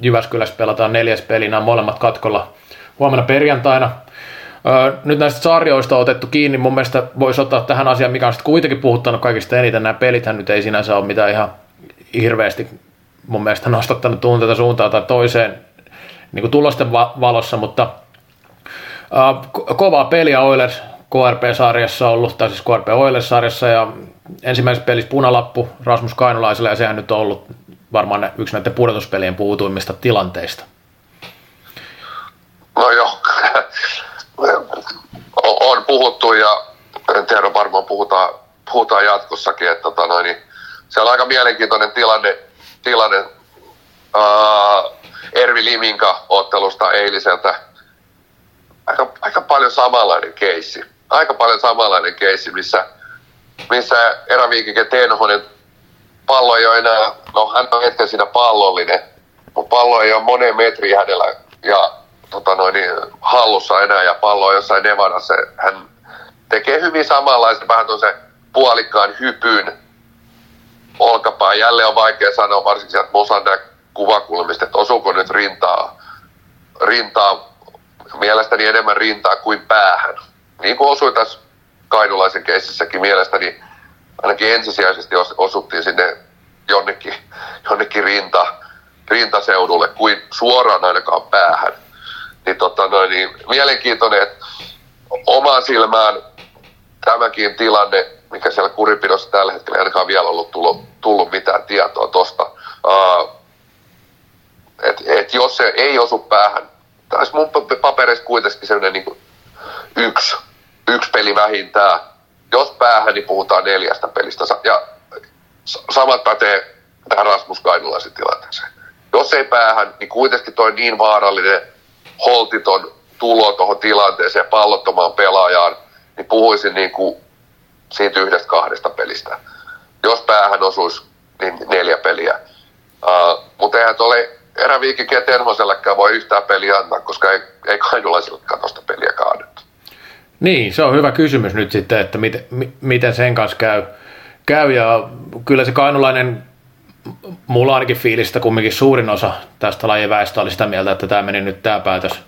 Jyväskylässä pelataan neljäs peli, nämä molemmat katkolla huomenna perjantaina. nyt näistä sarjoista on otettu kiinni, mun mielestä voisi ottaa tähän asiaan, mikä on sitten kuitenkin puhuttanut kaikista eniten. Nämä pelithän nyt ei sinänsä ole mitään ihan hirveästi mun mielestä nostattanut tunteita suuntaan tai toiseen niin kuin tulosten valossa, mutta ko- kovaa peliä Oilers KRP-sarjassa ollut, tai siis KRP Oilers-sarjassa, ja ensimmäisessä pelissä punalappu Rasmus Kainulaiselle, ja sehän nyt on ollut varmaan yksi näiden pudotuspelien puutuimmista tilanteista. No joo, on puhuttu ja tiedä, varmaan puhutaan, puhutaan jatkossakin, että tota noin, niin se on aika mielenkiintoinen tilanne, tilanne ää, Ervi Liminka ottelusta eiliseltä. Aika, aika paljon samanlainen keissi. Aika paljon samanlainen keissi, missä, missä eräviikikin Tenhonen pallo ei ole enää, no hän on hetken siinä pallollinen, mutta pallo ei ole moneen metriin hänellä ja tota noin, niin, hallussa enää ja pallo on jossain Nevadassa. Hän tekee hyvin samanlaisen, vähän se puolikkaan hypyn olkapää. Jälleen on vaikea sanoa, varsinkin sieltä Mosandak kuvakulmista, että osuuko nyt rintaa, rintaa, mielestäni enemmän rintaa kuin päähän. Niin kuin osui tässä Kainulaisen keississäkin mielestäni ainakin ensisijaisesti osuttiin sinne jonnekin, jonnekin rinta, rintaseudulle kuin suoraan ainakaan päähän niin, tota noin, niin mielenkiintoinen, että omaan silmään tämäkin tilanne, mikä siellä kuripidossa tällä hetkellä ei ainakaan vielä ollut tullut, tullut mitään tietoa tuosta. Uh, että et jos se ei osu päähän, tai mun paperissa kuitenkin sellainen niin yksi, yksi peli vähintään. Jos päähän, niin puhutaan neljästä pelistä. Ja samat pätee tähän Rasmus Kainulaisen tilanteeseen. Jos ei päähän, niin kuitenkin toi niin vaarallinen holtiton tulo tuohon tilanteeseen pallottomaan pelaajaan, niin puhuisin niin kuin siitä yhdestä kahdesta pelistä. Jos päähän osuisi, niin neljä peliä. Uh, mutta eihän tuolle eräviikikin ja Tenhosellekaan voi yhtään peliä antaa, koska ei, ei kainulaisillekaan tuosta peliä kaadettu. Niin, se on hyvä kysymys nyt sitten, että miten, miten sen kanssa käy. käy. Ja kyllä se kainulainen mulla ainakin fiilistä kumminkin suurin osa tästä lajiväestä oli sitä mieltä, että tämä meni nyt tämä päätös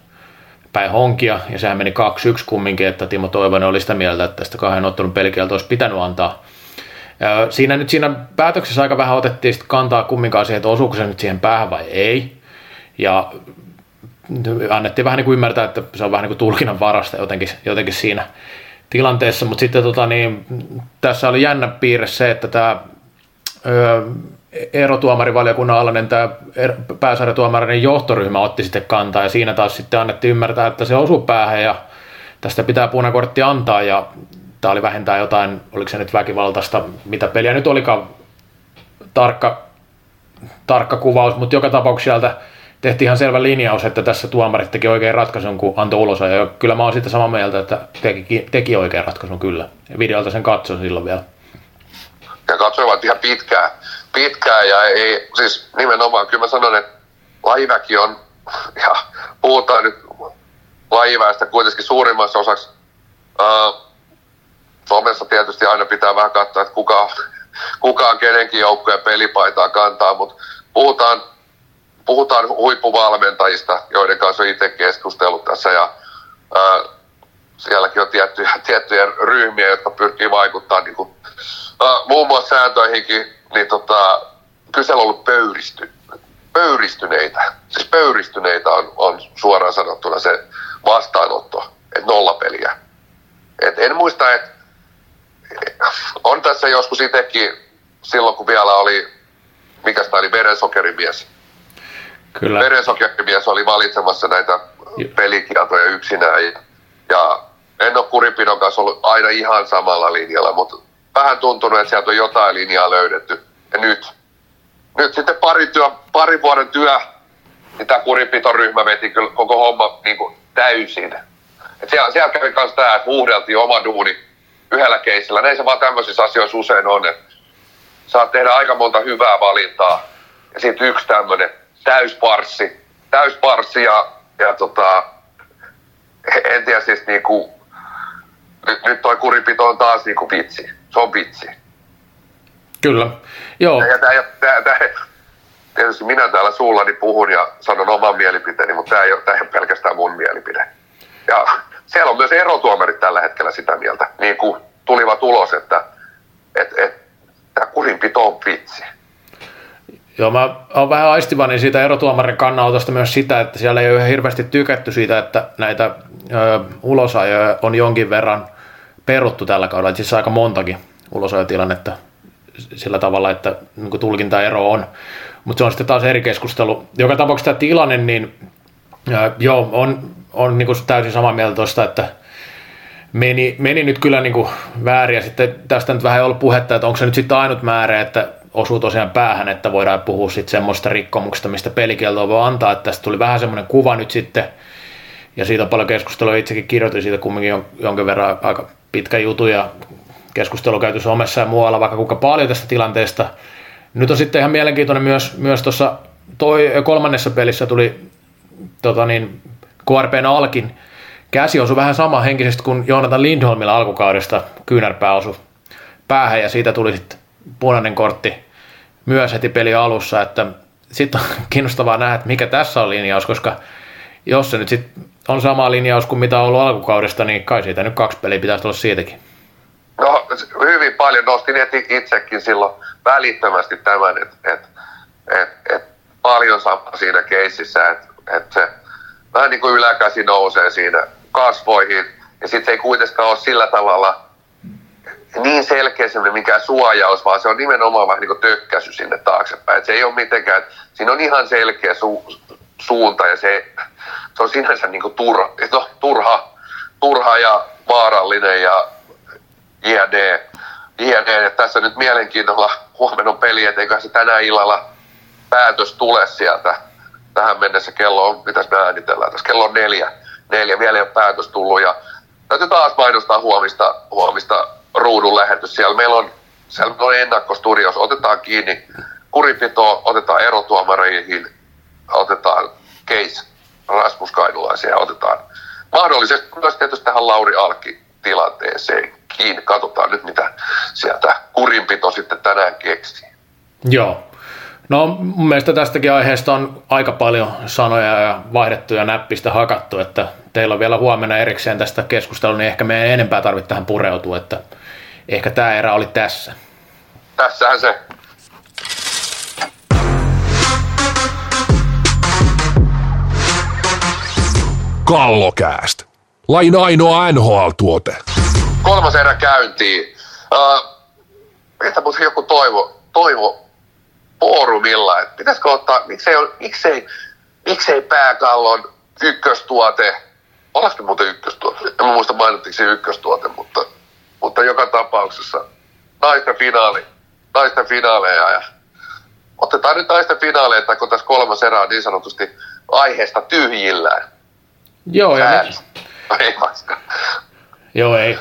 päin honkia, ja sehän meni 2-1 kumminkin, että Timo Toivonen oli sitä mieltä, että tästä kahden ottelun pelikielto olisi pitänyt antaa. Siinä nyt siinä päätöksessä aika vähän otettiin sitten kantaa kumminkaan siihen, että osuuko se nyt siihen päähän vai ei. Ja annettiin vähän niin kuin ymmärtää, että se on vähän niin kuin tulkinnan varasta jotenkin, jotenkin siinä tilanteessa, mutta sitten tota, niin, tässä oli jännä piirre se, että tämä erotuomarivaliokunnan alainen tämä er, pääsarjatuomarin johtoryhmä otti sitten kantaa. Ja siinä taas sitten annettiin ymmärtää, että se osuu päähän ja tästä pitää punakortti antaa. Ja tämä oli vähintään jotain, oliko se nyt väkivaltaista, mitä peliä nyt olikaan tarkka, tarkka kuvaus, mutta joka tapauksessa sieltä tehtiin ihan selvä linjaus, että tässä tuomarit teki oikein ratkaisun, kun antoi ulos. Ja kyllä mä oon sitten samaa mieltä, että teki, teki oikein ratkaisun kyllä. Videolta sen katsoin silloin vielä. Ja katsoivat ihan pitkään pitkään ja ei, siis nimenomaan kyllä mä sanon, että lajiväki on, ja puhutaan nyt lajiväestä kuitenkin suurimmassa osaksi. Somessa tietysti aina pitää vähän katsoa, että kuka, kuka on kenenkin joukkojen pelipaitaa kantaa, mutta puhutaan, puhutaan huippuvalmentajista, joiden kanssa on itse keskustellut tässä ja uh, sielläkin on tiettyjä, tiettyjä ryhmiä, jotka pyrkii vaikuttamaan niin kuin, uh, muun muassa sääntöihinkin niin tota, siellä on ollut pöyristy, pöyristyneitä. Siis pöyristyneitä on, on suoraan sanottuna se vastaanotto, että nollapeliä. Et en muista, että on tässä joskus itsekin silloin, kun vielä oli, mikä sitä oli, verensokerimies. Kyllä. Verensokerimies oli valitsemassa näitä pelikieltoja yksinään. Ja, ja en ole kuripidon kanssa ollut aina ihan samalla linjalla, mutta vähän tuntunut, että sieltä on jotain linjaa löydetty. Ja nyt, nyt sitten pari, työ, pari vuoden työ, niin tämä kuripitoryhmä veti kyllä koko homma niin kuin täysin. Et siellä, siellä kävi myös tämä, että huuhdeltiin oma duuni yhdellä keisillä. Näin se vaan tämmöisissä asioissa usein on, että saat tehdä aika monta hyvää valintaa. Ja sitten yksi tämmöinen täysparssi, täysparssi ja, ja tota, en tiedä siis niinku, nyt, nyt toi kuripito on taas niinku vitsi se on vitsi. Kyllä, joo. Ja tämä, tämä, tämä, tietysti minä täällä suullani puhun ja sanon oman mielipiteeni, mutta tämä ei, ole, tämä ei ole pelkästään mun mielipide. Ja siellä on myös erotuomarit tällä hetkellä sitä mieltä, niin kuin tulivat ulos, että et, et, tämä kurinpito on vitsi. Joo, mä oon vähän aistivani siitä erotuomarin kannanotosta myös sitä, että siellä ei ole hirveästi tykätty siitä, että näitä ö, ulosajoja on jonkin verran peruttu tällä kaudella, siis aika montakin ulosajotilannetta sillä tavalla, että niin tulkintaero on. Mutta se on sitten taas eri keskustelu. Joka tapauksessa tämä tilanne, niin ö, joo, on, on niin täysin samaa mieltä tuosta, että meni, meni nyt kyllä niin väärin, ja sitten tästä nyt vähän ei ollut puhetta, että onko se nyt sitten ainut määrä, että osuu tosiaan päähän, että voidaan puhua sitten semmoista rikkomuksesta, mistä pelikieltoa voi antaa, että tästä tuli vähän semmoinen kuva nyt sitten, ja siitä on paljon keskustelua, itsekin kirjoitin siitä kumminkin jonkin verran aika pitkä jutu, ja keskustelu käyty somessa ja muualla vaikka kuinka paljon tästä tilanteesta. Nyt on sitten ihan mielenkiintoinen myös, myös tuossa toi kolmannessa pelissä tuli tota niin, KRPn alkin käsi osui vähän sama henkisesti kuin Joonatan Lindholmilla alkukaudesta kyynärpää osui päähän ja siitä tuli sitten punainen kortti myös heti peli alussa, että sitten on kiinnostavaa nähdä, että mikä tässä on linjaus, koska jos se nyt sitten on sama linjaus kuin mitä on ollut alkukaudesta, niin kai siitä nyt kaksi peliä pitäisi olla siitäkin. No hyvin paljon nostin itsekin silloin välittömästi tämän, että et, et, et paljon sama siinä keississä, että et se vähän niin kuin yläkäsi nousee siinä kasvoihin ja sitten se ei kuitenkaan ole sillä tavalla niin selkeä semmoinen mikään suojaus, vaan se on nimenomaan vähän niin kuin tökkäsy sinne taaksepäin. Et se ei ole mitenkään, siinä on ihan selkeä su, suunta ja se, se on sinänsä niin kuin turha, no, turha, turha ja vaarallinen ja jne. Että tässä nyt mielenkiinnolla huomenna peli, että eikä se tänä illalla päätös tule sieltä. Tähän mennessä kello on, mitäs me äänitellään tässä, kello on neljä. Neljä, vielä ei ole päätös tullut ja täytyy taas mainostaa huomista, huomista ruudun lähetys. Siellä meillä on, siellä on ennakkostudios, otetaan kiinni kuripito, otetaan erotuomareihin, otetaan case Rasmus Kainulaisia, otetaan mahdollisesti myös tietysti tähän Lauri Alki tilanteeseen kiinni. Katsotaan nyt, mitä sieltä kurinpito sitten tänään keksii. Joo. No mun mielestä tästäkin aiheesta on aika paljon sanoja ja vaihdettu ja näppistä hakattu, että teillä on vielä huomenna erikseen tästä keskustelua, niin ehkä meidän enempää tarvitse tähän pureutua, että ehkä tämä erä oli tässä. Tässähän se. Kallokääst. Lain ainoa NHL-tuote. Kolmas erä käyntiin. Uh, mitä mutta joku toivo, toivo foorumilla, että pitäisikö ottaa, miksei, miksei, miksei pääkallon ykköstuote, olisiko muuten ykköstuote, en muista mainittiinko se ykköstuote, mutta mutta joka tapauksessa naisten finaali, naisten finaaleja ja otetaan nyt naisten finaaleja, kun tässä kolmas erä on niin sanotusti aiheesta tyhjillään. Joo, ja nyt... Ei Joo, ei.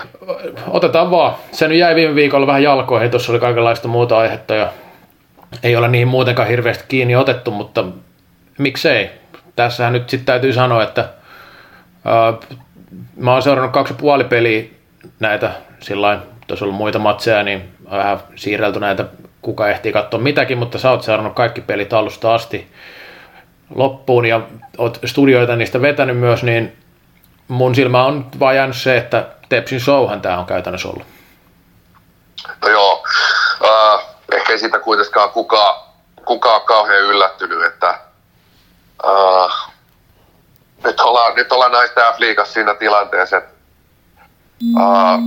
Otetaan vaan. Se nyt jäi viime viikolla vähän jalkoihin, tuossa oli kaikenlaista muuta aihetta ja ei ole niihin muutenkaan hirveästi kiinni otettu, mutta miksei. Tässähän nyt sitten täytyy sanoa, että ää, mä oon seurannut kaksi puoli peliä näitä sillä jos on ollut muita matseja, niin vähän siirrelty näitä, kuka ehtii katsoa mitäkin, mutta sä oot seurannut kaikki pelit alusta asti loppuun ja oot studioita niistä vetänyt myös, niin mun silmä on vaan jäänyt se, että Tepsin showhan tämä on käytännössä ollut. No joo, ehkä ei siitä kuitenkaan kukaan, kukaan kauhean yllättynyt, että uh, nyt ollaan, nyt ollaan naisten F-liigassa siinä tilanteessa, että uh,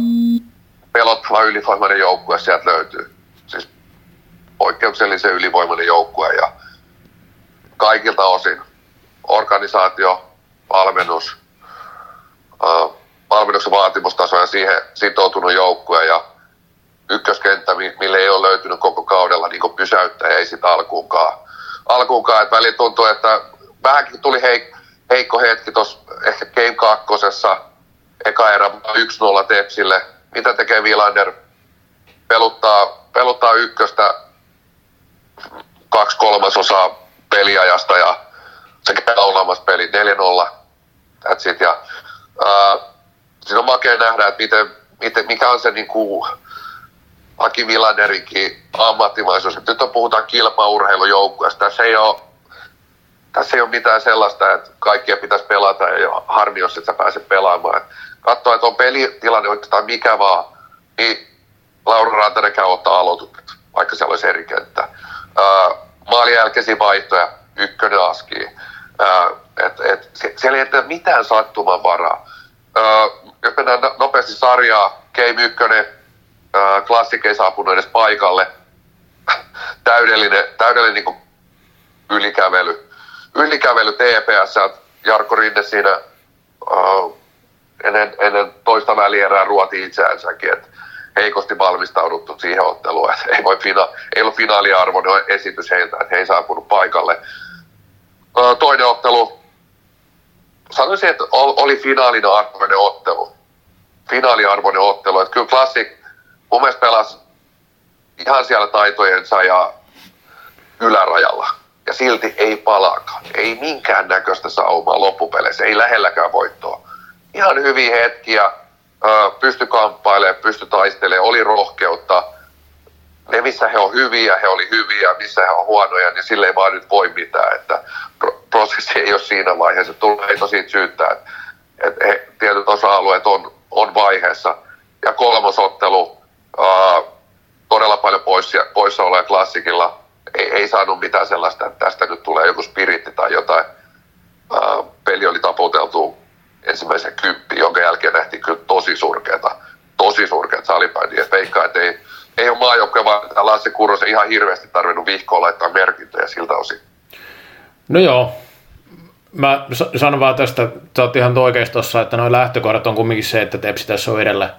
pelottava ylivoimainen joukkue sieltä löytyy. Siis poikkeuksellisen ylivoimainen joukkue ja kaikilta osin organisaatio, valmennus, uh, valmennuksen vaatimustaso ja siihen sitoutunut joukkue ja ykköskenttä, mille ei ole löytynyt koko kaudella niin pysäyttää, ei sitä alkuunkaan. alkuunkaan. Että väliin tuntuu, että vähänkin tuli heik- heikko hetki tuossa ehkä Game kakkosessa, eka erä 1-0 Tepsille. Mitä tekee Vilander? Peluttaa, peluttaa ykköstä kaksi kolmasosaa peliajasta ja se käy olemassa peli 4-0. That's it. Ja, ää, siinä on makea nähdä, että miten, miten, mikä on se niin kuin, Aki Vilanderinkin ammattimaisuus. Nyt on puhutaan kilpaurheilujoukkueesta. Se ei ole tässä ei ole mitään sellaista, että kaikkia pitäisi pelata ja harmi, jos et sä pääse pelaamaan. Katsoa, että on pelitilanne oikeastaan mikä vaan, niin Laura Rantanen käy ottaa aloitukset, vaikka siellä olisi eri kenttä. maalin jälkeisiä vaihtoja, ykkönen aski. et, siellä ei ole mitään sattuman varaa. jos mennään nopeasti sarjaa, Game 1, klassik ei saapunut edes paikalle. täydellinen, täydellinen niin ylikävely. Ylikävely TPS, Jarkko Rinne siinä uh, ennen, ennen toista välierää ruoti itseänsäkin, että heikosti valmistauduttu siihen otteluun, että ei, voi fina, ei ollut finaaliarvoinen esitys heiltä, että he ei saapunut paikalle. Uh, toinen ottelu, sanoisin, että oli finaalin arvoinen ottelu. Finaaliarvoinen ottelu, että kyllä Classic mun mielestä pelasi ihan siellä taitojensa ja ylärajalla ja silti ei palaakaan. Ei minkään näköistä saumaa loppupeleissä, ei lähelläkään voittoa. Ihan hyviä hetkiä, pysty kamppailemaan, pysty taistelemaan, oli rohkeutta. Ne, missä he on hyviä, he oli hyviä, missä he on huonoja, niin sille ei vaan nyt voi mitään. Että prosessi ei ole siinä vaiheessa. Tulee ei tosi syyttää, että, tietyt osa-alueet on, on vaiheessa. Ja kolmosottelu, todella paljon poissa, poissaoloja klassikilla – ei, ei saanut mitään sellaista, että tästä nyt tulee joku spiritti tai jotain. Ää, peli oli taputeltu ensimmäisen kyppi, jonka jälkeen nähtiin kyllä tosi surkeata, tosi surkeat salibändiä. Veikkaa, että ei, ei ole maajoukkue, vaan Lasse Kurosen ihan hirveästi tarvinnut vihkoa laittaa merkintöjä siltä osin. No joo, mä sanon vaan tästä, sä oot ihan oikeassa tossa, että noin lähtökohdat on kumminkin se, että Tepsi tässä on edellä.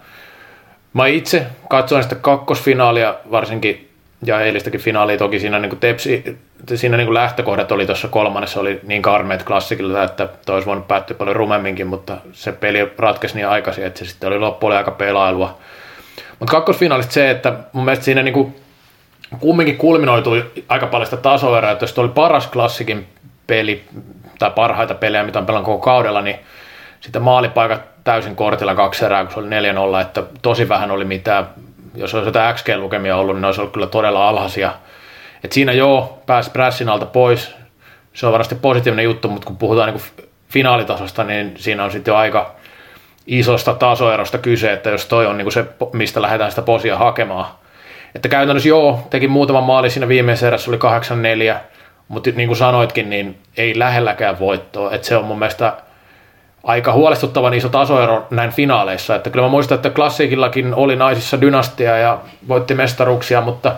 Mä itse katsoin sitä kakkosfinaalia varsinkin ja eilistäkin finaalia toki siinä niin kuin tepsi, siinä niin lähtökohdat oli tuossa kolmannessa oli niin karmeet klassikilla, että toi olisi voinut päättyä paljon rumemminkin, mutta se peli ratkesi niin aikaisin, että se sitten oli loppu oli aika pelailua. Mutta kakkosfinaalista se, että mun mielestä siinä niin kuin kumminkin kulminoitui aika paljon sitä tasoeroa, että jos oli paras klassikin peli tai parhaita pelejä, mitä on pelannut koko kaudella, niin sitten maalipaikat täysin kortilla kaksi erää, kun se oli 4-0, että tosi vähän oli mitään jos olisi jotain XG-lukemia ollut, niin ne olisi ollut kyllä todella alhaisia. Et siinä joo, pääsi pressin alta pois, se on varmasti positiivinen juttu, mutta kun puhutaan niin finaalitasosta, niin siinä on sitten jo aika isosta tasoerosta kyse, että jos toi on niin se, mistä lähdetään sitä posia hakemaan. Että käytännössä joo, teki muutaman maali siinä viimeisessä erässä, oli 8-4, mutta niin kuin sanoitkin, niin ei lähelläkään voittoa. Että se on mun mielestä aika huolestuttavan iso tasoero näin finaaleissa. Että kyllä mä muistan, että klassikillakin oli naisissa dynastia ja voitti mestaruksia, mutta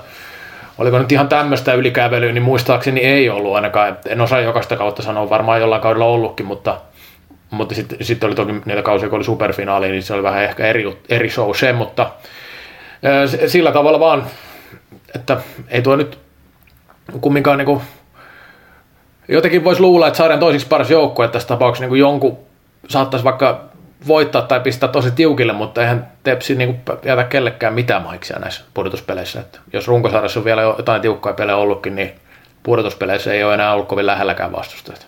oliko nyt ihan tämmöistä ylikävelyä, niin muistaakseni ei ollut ainakaan. En osaa jokaista kautta sanoa, varmaan jollain kaudella ollutkin, mutta, mutta sitten sit oli toki niitä kausia, kun oli superfinaali, niin se oli vähän ehkä eri, eri show se, mutta sillä tavalla vaan, että ei tuo nyt kumminkaan niin kuin, jotenkin voisi luulla, että sarjan toisiksi paras joukkue tässä tapauksessa niin jonkun saattaisi vaikka voittaa tai pistää tosi tiukille, mutta eihän Tepsi niin jätä kellekään mitään maiksia näissä pudotuspeleissä. Että jos runkosarjassa on vielä jotain tiukkoja pelejä ollutkin, niin pudotuspeleissä ei ole enää ollut kovin lähelläkään vastustajat.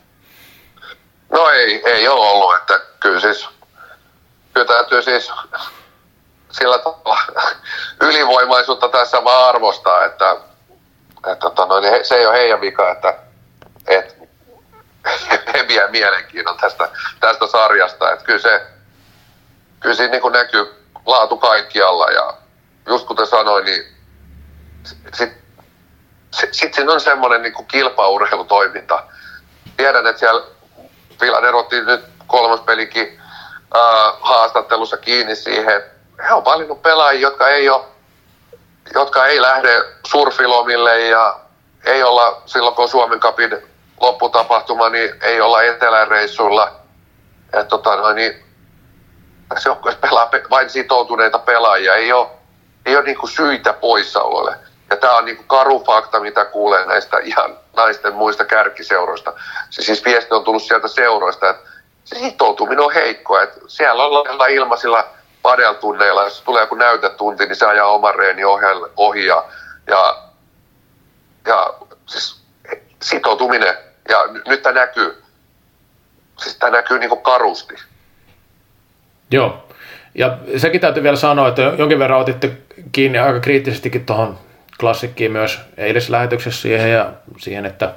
No ei, ei ole ollut, että kyllä siis, kyllä täytyy siis sillä tavalla ylivoimaisuutta tässä vaan arvostaa, että, että tota, no, niin se ei ole heidän vika, että, että vie mielenkiinnon tästä, tästä sarjasta. Että kyllä, se, kyllä siinä niin näkyy laatu kaikkialla ja just kuten sanoin, niin sitten sit, sit siinä on semmoinen niin kilpaurheilutoiminta. Tiedän, että siellä Filan erotti nyt kolmas pelikin äh, haastattelussa kiinni siihen, että he on valinnut pelaajia, jotka ei ole jotka ei lähde surfilomille ja ei olla silloin, kun Suomen kapin lopputapahtuma, niin ei olla eteläreissuilla. Ja tota, niin, tässä joukkueessa pelaa vain sitoutuneita pelaajia, ei ole, ei ole niin syitä poissaololle. Ja tämä on niin karu fakta, mitä kuulee näistä ihan naisten muista kärkiseuroista. Se siis viesti on tullut sieltä seuroista, että se sitoutuminen on heikko. Että siellä ollaan ilmaisilla padeltunneilla, jos tulee joku näytetunti, niin se ajaa oman reeni ohi. Ja, ja, ja siis sitoutuminen ja nyt tämä näkyy. Siis tämä näkyy niin kuin karusti. Joo. Ja sekin täytyy vielä sanoa, että jonkin verran otitte kiinni aika kriittisestikin tuohon klassikkiin myös eilislähetyksessä siihen ja siihen, että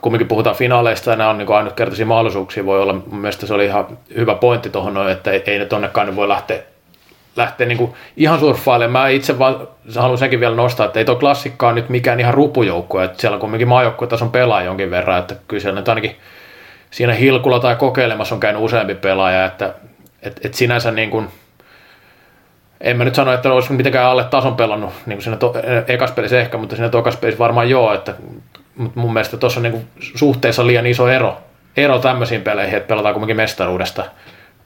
kumminkin puhutaan finaaleista ja nämä on niin ainutkertaisia mahdollisuuksia voi olla. Mielestäni se oli ihan hyvä pointti tuohon, että ei, ei ne tonnekaan voi lähteä lähteä niin kuin ihan surffailemaan. Mä itse vaan haluan senkin vielä nostaa, että ei tuo klassikkaa nyt mikään ihan rupujoukko, että siellä on kumminkin maajoukkuetason pelaa jonkin verran, että kyllä siellä nyt ainakin siinä hilkulla tai kokeilemassa on käynyt useampi pelaaja, että et, et sinänsä niin kuin, en mä nyt sano, että olisi mitenkään alle tason pelannut niin kuin siinä to, ekas pelissä ehkä, mutta siinä tokas pelissä varmaan joo, että mutta mun mielestä tuossa on niin kuin suhteessa liian iso ero, ero tämmöisiin peleihin, että pelataan kumminkin mestaruudesta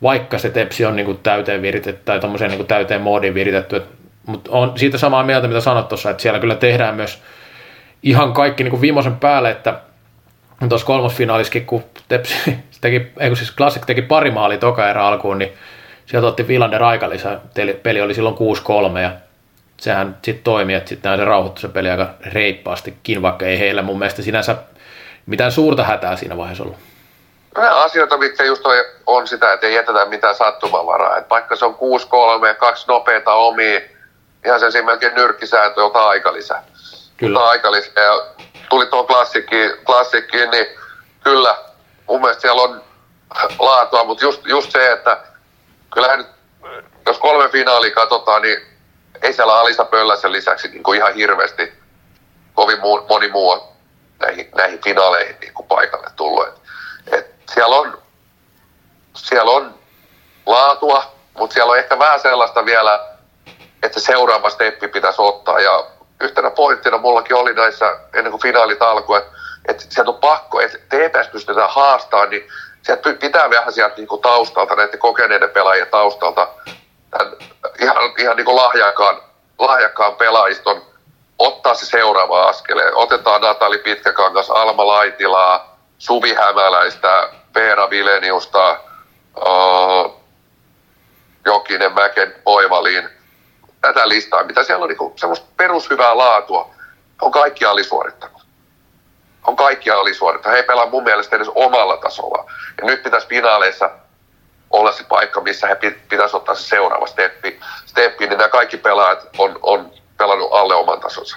vaikka se tepsi on niin kuin täyteen viritetty tai niin kuin täyteen moodiin viritetty. Mutta on siitä samaa mieltä, mitä sanot tuossa, että siellä kyllä tehdään myös ihan kaikki niin kuin viimeisen päälle, että tuossa kolmosfinaaliskin, kun Tepsi teki, ei siis Classic teki pari maalia toka erä alkuun, niin sieltä otti Villander aikalisä. Peli oli silloin 6-3 ja sehän sitten toimi, että sitten se rauhoittui se peli aika reippaastikin, vaikka ei heillä mun mielestä sinänsä mitään suurta hätää siinä vaiheessa ollut asioita, mitkä just on, on sitä, että ei jätetä mitään sattumavaraa. Et vaikka se on 6-3, kaksi nopeita omia, ihan sen melkein nyrkkisääntö, ota aikalisä. Kyllä. Ota aikalisä. Ja tuli tuon klassikkiin, klassikkiin, niin kyllä, mun mielestä siellä on laatua, mutta just, just se, että kyllähän nyt, jos kolme finaalia katsotaan, niin ei siellä Alisa Pölläsen lisäksi niin kuin ihan hirveästi kovin muu, moni muu on näihin, näihin finaaleihin niin kuin paikalle tullut. Et siellä on, siellä on laatua, mutta siellä on ehkä vähän sellaista vielä, että seuraava steppi pitäisi ottaa. Ja yhtenä pointtina mullakin oli näissä, ennen kuin finaalit alkoi, että, että sieltä on pakko, että TPS pystytään haastamaan, niin sieltä pitää vähän sieltä niin kuin taustalta, näiden kokeneiden pelaajien taustalta, tämän ihan, ihan niin kuin lahjakkaan, lahjakkaan pelaajiston ottaa se seuraava askeleen. Otetaan Natali Pitkäkangas, Alma Laitilaa, Suvi Hämäläistä, Veera Vileniusta, uh, Jokinen, Mäken, Oivaliin, tätä listaa, mitä siellä on niin semmoista perushyvää laatua, on kaikki alisuorittanut. On kaikki alisuorittanut. He ei pelaa mun mielestä edes omalla tasolla. Ja nyt pitäisi finaaleissa olla se paikka, missä he pitäisi ottaa se seuraava steppi. steppi niin nämä kaikki pelaajat on, on pelannut alle oman tasonsa.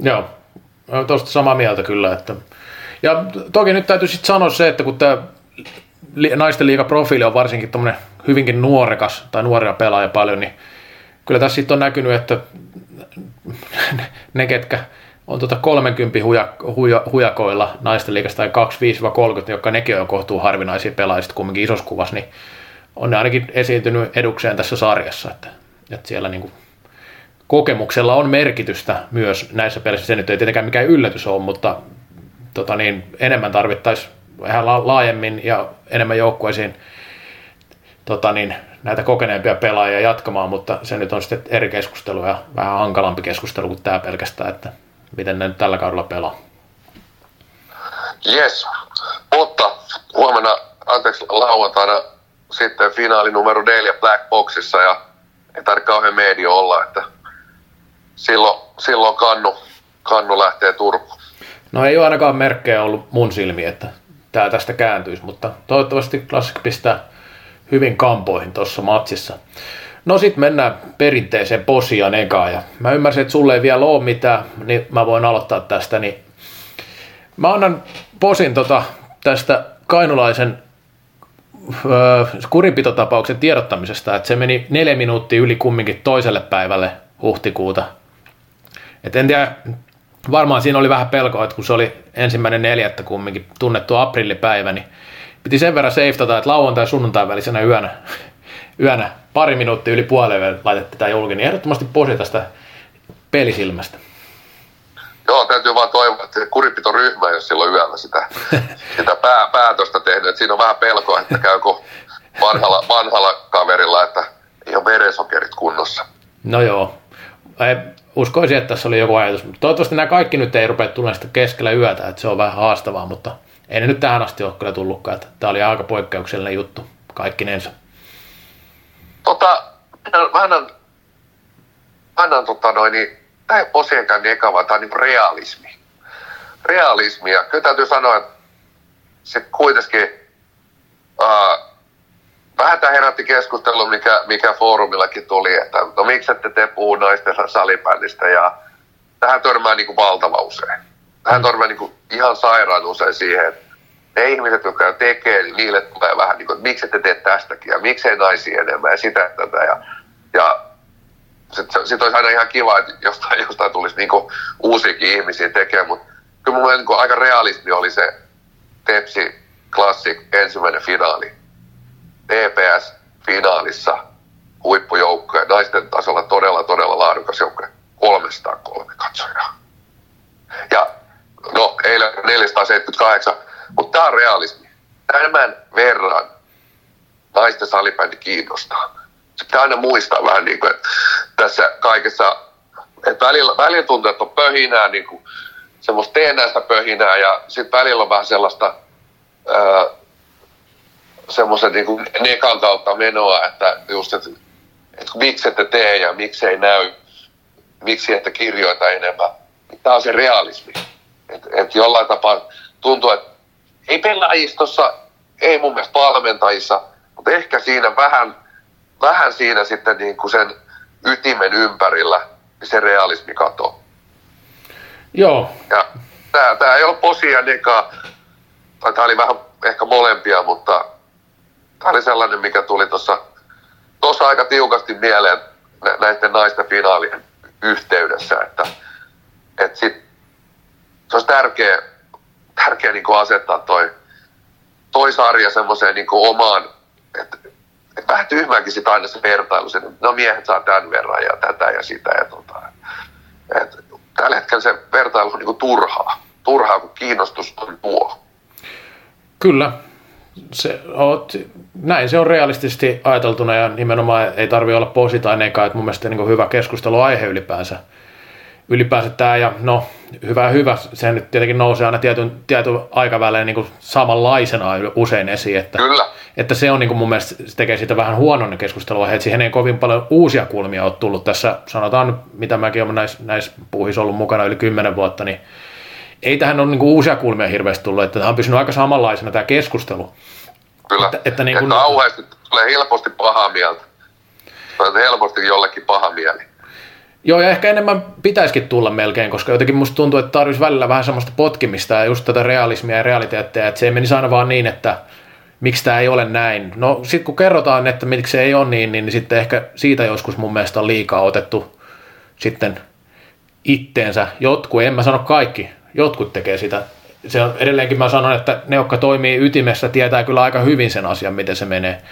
Joo, tuosta samaa mieltä kyllä. Että... Ja toki nyt täytyy sitten sanoa se, että kun tämä naisten liigaprofiili on varsinkin tämmöinen hyvinkin nuorekas tai nuoria pelaaja paljon, niin kyllä tässä sitten on näkynyt, että ne, ketkä on tuota 30 huja, huja, hujakoilla naisten liigasta tai 25-30, jotka nekin on kohtuu harvinaisia pelaajia kumminkin isossa kuvassa, niin on ne ainakin esiintynyt edukseen tässä sarjassa, että, että siellä niin kokemuksella on merkitystä myös näissä peleissä. Se nyt ei tietenkään mikään yllätys ole, mutta tota niin, enemmän tarvittaisiin vähän laajemmin ja enemmän joukkueisiin tota niin, näitä kokeneempia pelaajia jatkamaan, mutta se nyt on sitten eri keskustelu ja vähän hankalampi keskustelu kuin tämä pelkästään, että miten ne nyt tällä kaudella pelaa. Yes, mutta huomenna, anteeksi lauantaina sitten finaali numero neljä Black Boxissa ja ei tarvitse kauhean medio olla, että silloin, silloin kannu, kannu lähtee Turkuun. No ei ole ainakaan merkkejä ollut mun silmiin, että tämä tästä kääntyisi, mutta toivottavasti Classic pistää hyvin kampoihin tuossa matsissa. No sitten mennään perinteiseen posiaan ekaan ja mä ymmärsin, että sulle ei vielä ole mitään, niin mä voin aloittaa tästä. Niin mä annan posin tota, tästä kainulaisen öö, kurinpitotapauksen tiedottamisesta, että se meni neljä minuuttia yli kumminkin toiselle päivälle huhtikuuta. Et en tiedä, varmaan siinä oli vähän pelkoa, että kun se oli ensimmäinen neljättä kumminkin tunnettu aprillipäivä, niin piti sen verran seiftata, että lauantai sunnuntai välisenä yönä, yönä pari minuuttia yli puoleen laitettiin tämä julki, niin ehdottomasti posi tästä pelisilmästä. Joo, täytyy vaan toivoa, että ryhmä, jos silloin yöllä sitä, sitä pää, päätöstä tehnyt. Että siinä on vähän pelkoa, että käykö vanhalla, vanhalla kaverilla, että ei ole verensokerit kunnossa. No joo. Uskoisin, että tässä oli joku ajatus. Toivottavasti nämä kaikki nyt ei rupea tulemaan sitä keskellä yötä, että se on vähän haastavaa, mutta ei ne nyt tähän asti ole kyllä tullutkaan. Että tämä oli aika poikkeuksellinen juttu kaikkinensa. Tota, mä annan, annan tota noin, niin, tämä ei osienkään niin eka, vaan tämä on niin realismi. Realismi, ja kyllä täytyy sanoa, että se kuitenkin, uh, vähän tämä herätti keskustelu, mikä, mikä foorumillakin tuli, että no miksi ette te puhu naisten salibändistä ja tähän törmää niin kuin valtava usein. Hän törmää niin ihan sairaan usein siihen, että ne ihmiset, jotka tekee, niin niille tulee vähän niin kuin, että miksi te teet tästäkin ja miksei naisia enemmän ja sitä tätä. Ja, ja sitten sit olisi aina ihan kiva, että jostain, jostain tulisi niin uusiakin ihmisiä tekemään, mutta kyllä mun mielestä niin aika realismi oli se Tepsi Classic ensimmäinen finaali. TPS-finaalissa huippujoukkoja, naisten tasolla todella, todella laadukas joukkoja, 303 katsojaa. Ja no, eilen 478, mutta tämä on realismi. Tämän verran naisten salibändi kiinnostaa. Se pitää aina muistaa vähän niin kuin, että tässä kaikessa, että välillä, välillä tuntuu, että on pöhinää, niin kuin, semmoista teennäistä pöhinää ja sitten välillä on vähän sellaista semmoisen niin nekan kautta menoa, että just, että, että miksi ette tee ja miksi ei näy, miksi ette kirjoita enemmän. Tämä on se realismi. Että et jollain tapaa tuntuu, että ei pelaajistossa, ei mun mielestä valmentajissa, mutta ehkä siinä vähän, vähän siinä sitten niin kuin sen ytimen ympärillä niin se realismi katoo. Joo. Ja tämä, tämä ei ole posia neka, tai tämä oli vähän ehkä molempia, mutta tämä oli sellainen, mikä tuli tuossa tuossa aika tiukasti mieleen näiden naisten finaalien yhteydessä, että, että sit, se olisi tärkeä, tärkeä niin kuin asettaa toi, toi sarja semmoiseen niin omaan, että, että vähän tyhmääkin sitä aina se vertailu, että no miehet saa tämän verran ja tätä ja sitä ja tota. että tällä hetkellä se vertailu on niin kuin turhaa, turhaa kun kiinnostus on tuo. Kyllä, se, oot, näin se on realistisesti ajateltuna ja nimenomaan ei tarvi olla posi tai neka, että mun mielestä niin hyvä keskusteluaihe ylipäänsä. Ylipäänsä tämä ja no hyvä hyvä, se nyt tietenkin nousee aina tietyn, tietyn aikavälein niin samanlaisena usein esiin, että, Kyllä. että se on niin kuin mun mielestä se tekee siitä vähän huonon keskustelua, että siihen ei kovin paljon uusia kulmia ole tullut tässä, sanotaan mitä mäkin olen näissä, näissä puuhissa ollut mukana yli kymmenen vuotta, niin ei tähän ole niinku uusia kulmia hirveästi tullut, että tämä on pysynyt aika samanlaisena tämä keskustelu. Kyllä, että, että niin kuin... kauheasti tulee helposti pahaa mieltä. On helposti jollekin paha mieli. Joo, ja ehkä enemmän pitäisikin tulla melkein, koska jotenkin musta tuntuu, että tarvitsisi välillä vähän semmoista potkimista ja just tätä realismia ja realiteettia, että se ei menisi aina vaan niin, että miksi tämä ei ole näin. No sitten kun kerrotaan, että miksi se ei ole niin, niin sitten ehkä siitä joskus mun mielestä on liikaa otettu sitten itteensä jotkut, en mä sano kaikki, jotkut tekee sitä. Se on, edelleenkin mä sanon, että ne, jotka toimii ytimessä, tietää kyllä aika hyvin sen asian, miten se menee.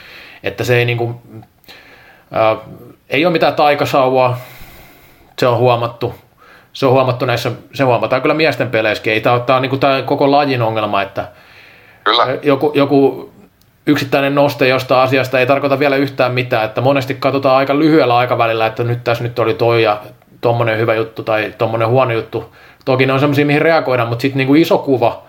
Että se ei niinku, ää, ei ole mitään taikasauvaa, se on huomattu. Se on huomattu näissä, se huomataan kyllä miesten peleissäkin. Ei, tämä on, tämä on niin kuin tämä koko lajin ongelma, että kyllä. Joku, joku yksittäinen noste jostain asiasta ei tarkoita vielä yhtään mitään, että monesti katsotaan aika lyhyellä aikavälillä, että nyt tässä nyt oli toi ja tuommoinen hyvä juttu tai tuommoinen huono juttu, Toki ne on semmoisia, mihin reagoidaan, mutta sitten niinku iso kuva,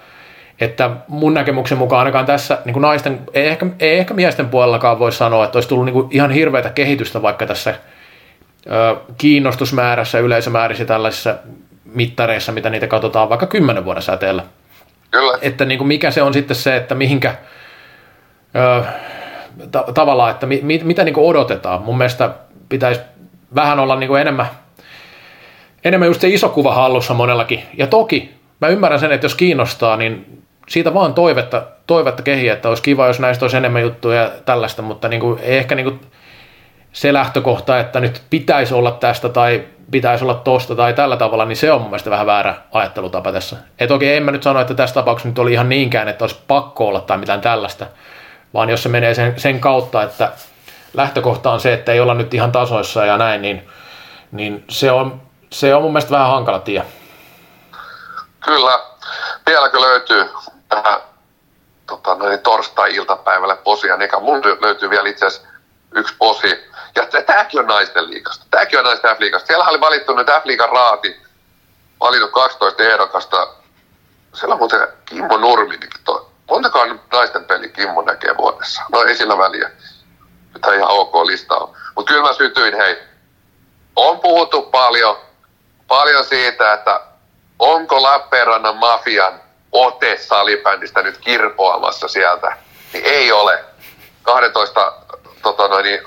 että mun näkemyksen mukaan ainakaan tässä niin kuin naisten, ei ehkä, ei ehkä miesten puolellakaan voi sanoa, että olisi tullut niin kuin ihan hirveätä kehitystä vaikka tässä kiinnostusmäärässä, yleisömäärissä tällaisissa mittareissa, mitä niitä katsotaan vaikka kymmenen vuoden säteellä. Kyllä. Että niin kuin mikä se on sitten se, että mihinkä ö, ta- tavallaan, että mi, mitä niin kuin odotetaan. Mun mielestä pitäisi vähän olla niin kuin enemmän enemmän just se iso kuva hallussa monellakin. Ja toki mä ymmärrän sen, että jos kiinnostaa, niin siitä vaan toivetta, toivetta kehiä, että olisi kiva, jos näistä olisi enemmän juttuja ja tällaista, mutta niin kuin, ei ehkä niin kuin se lähtökohta, että nyt pitäisi olla tästä tai pitäisi olla tosta tai tällä tavalla, niin se on mun mielestä vähän väärä ajattelutapa tässä. Ja toki en mä nyt sano, että tässä tapauksessa nyt oli ihan niinkään, että olisi pakko olla tai mitään tällaista, vaan jos se menee sen, sen kautta, että lähtökohta on se, että ei olla nyt ihan tasoissa ja näin, niin, niin se on se on mun mielestä vähän hankala tie. Kyllä. Vieläkö löytyy tähän tota, torstai-iltapäivälle posia, niin mun löytyy vielä itse asiassa yksi posi. Ja tämäkin on naisten liikasta. Tämäkin on naisten F-liikasta. Siellä oli valittu nyt F-liigan raati, valinnut 12 ehdokasta. Siellä on muuten Kimmo Nurminikin. Montakaan naisten peli Kimmo näkee vuodessa? No ei sillä väliä. Tämä ihan ok lista on. Mutta kyllä mä sytyin, hei, on puhuttu paljon paljon siitä, että onko Lappeenrannan mafian ote salibändistä nyt kirpoamassa sieltä, niin ei ole. 12 tota noin, niin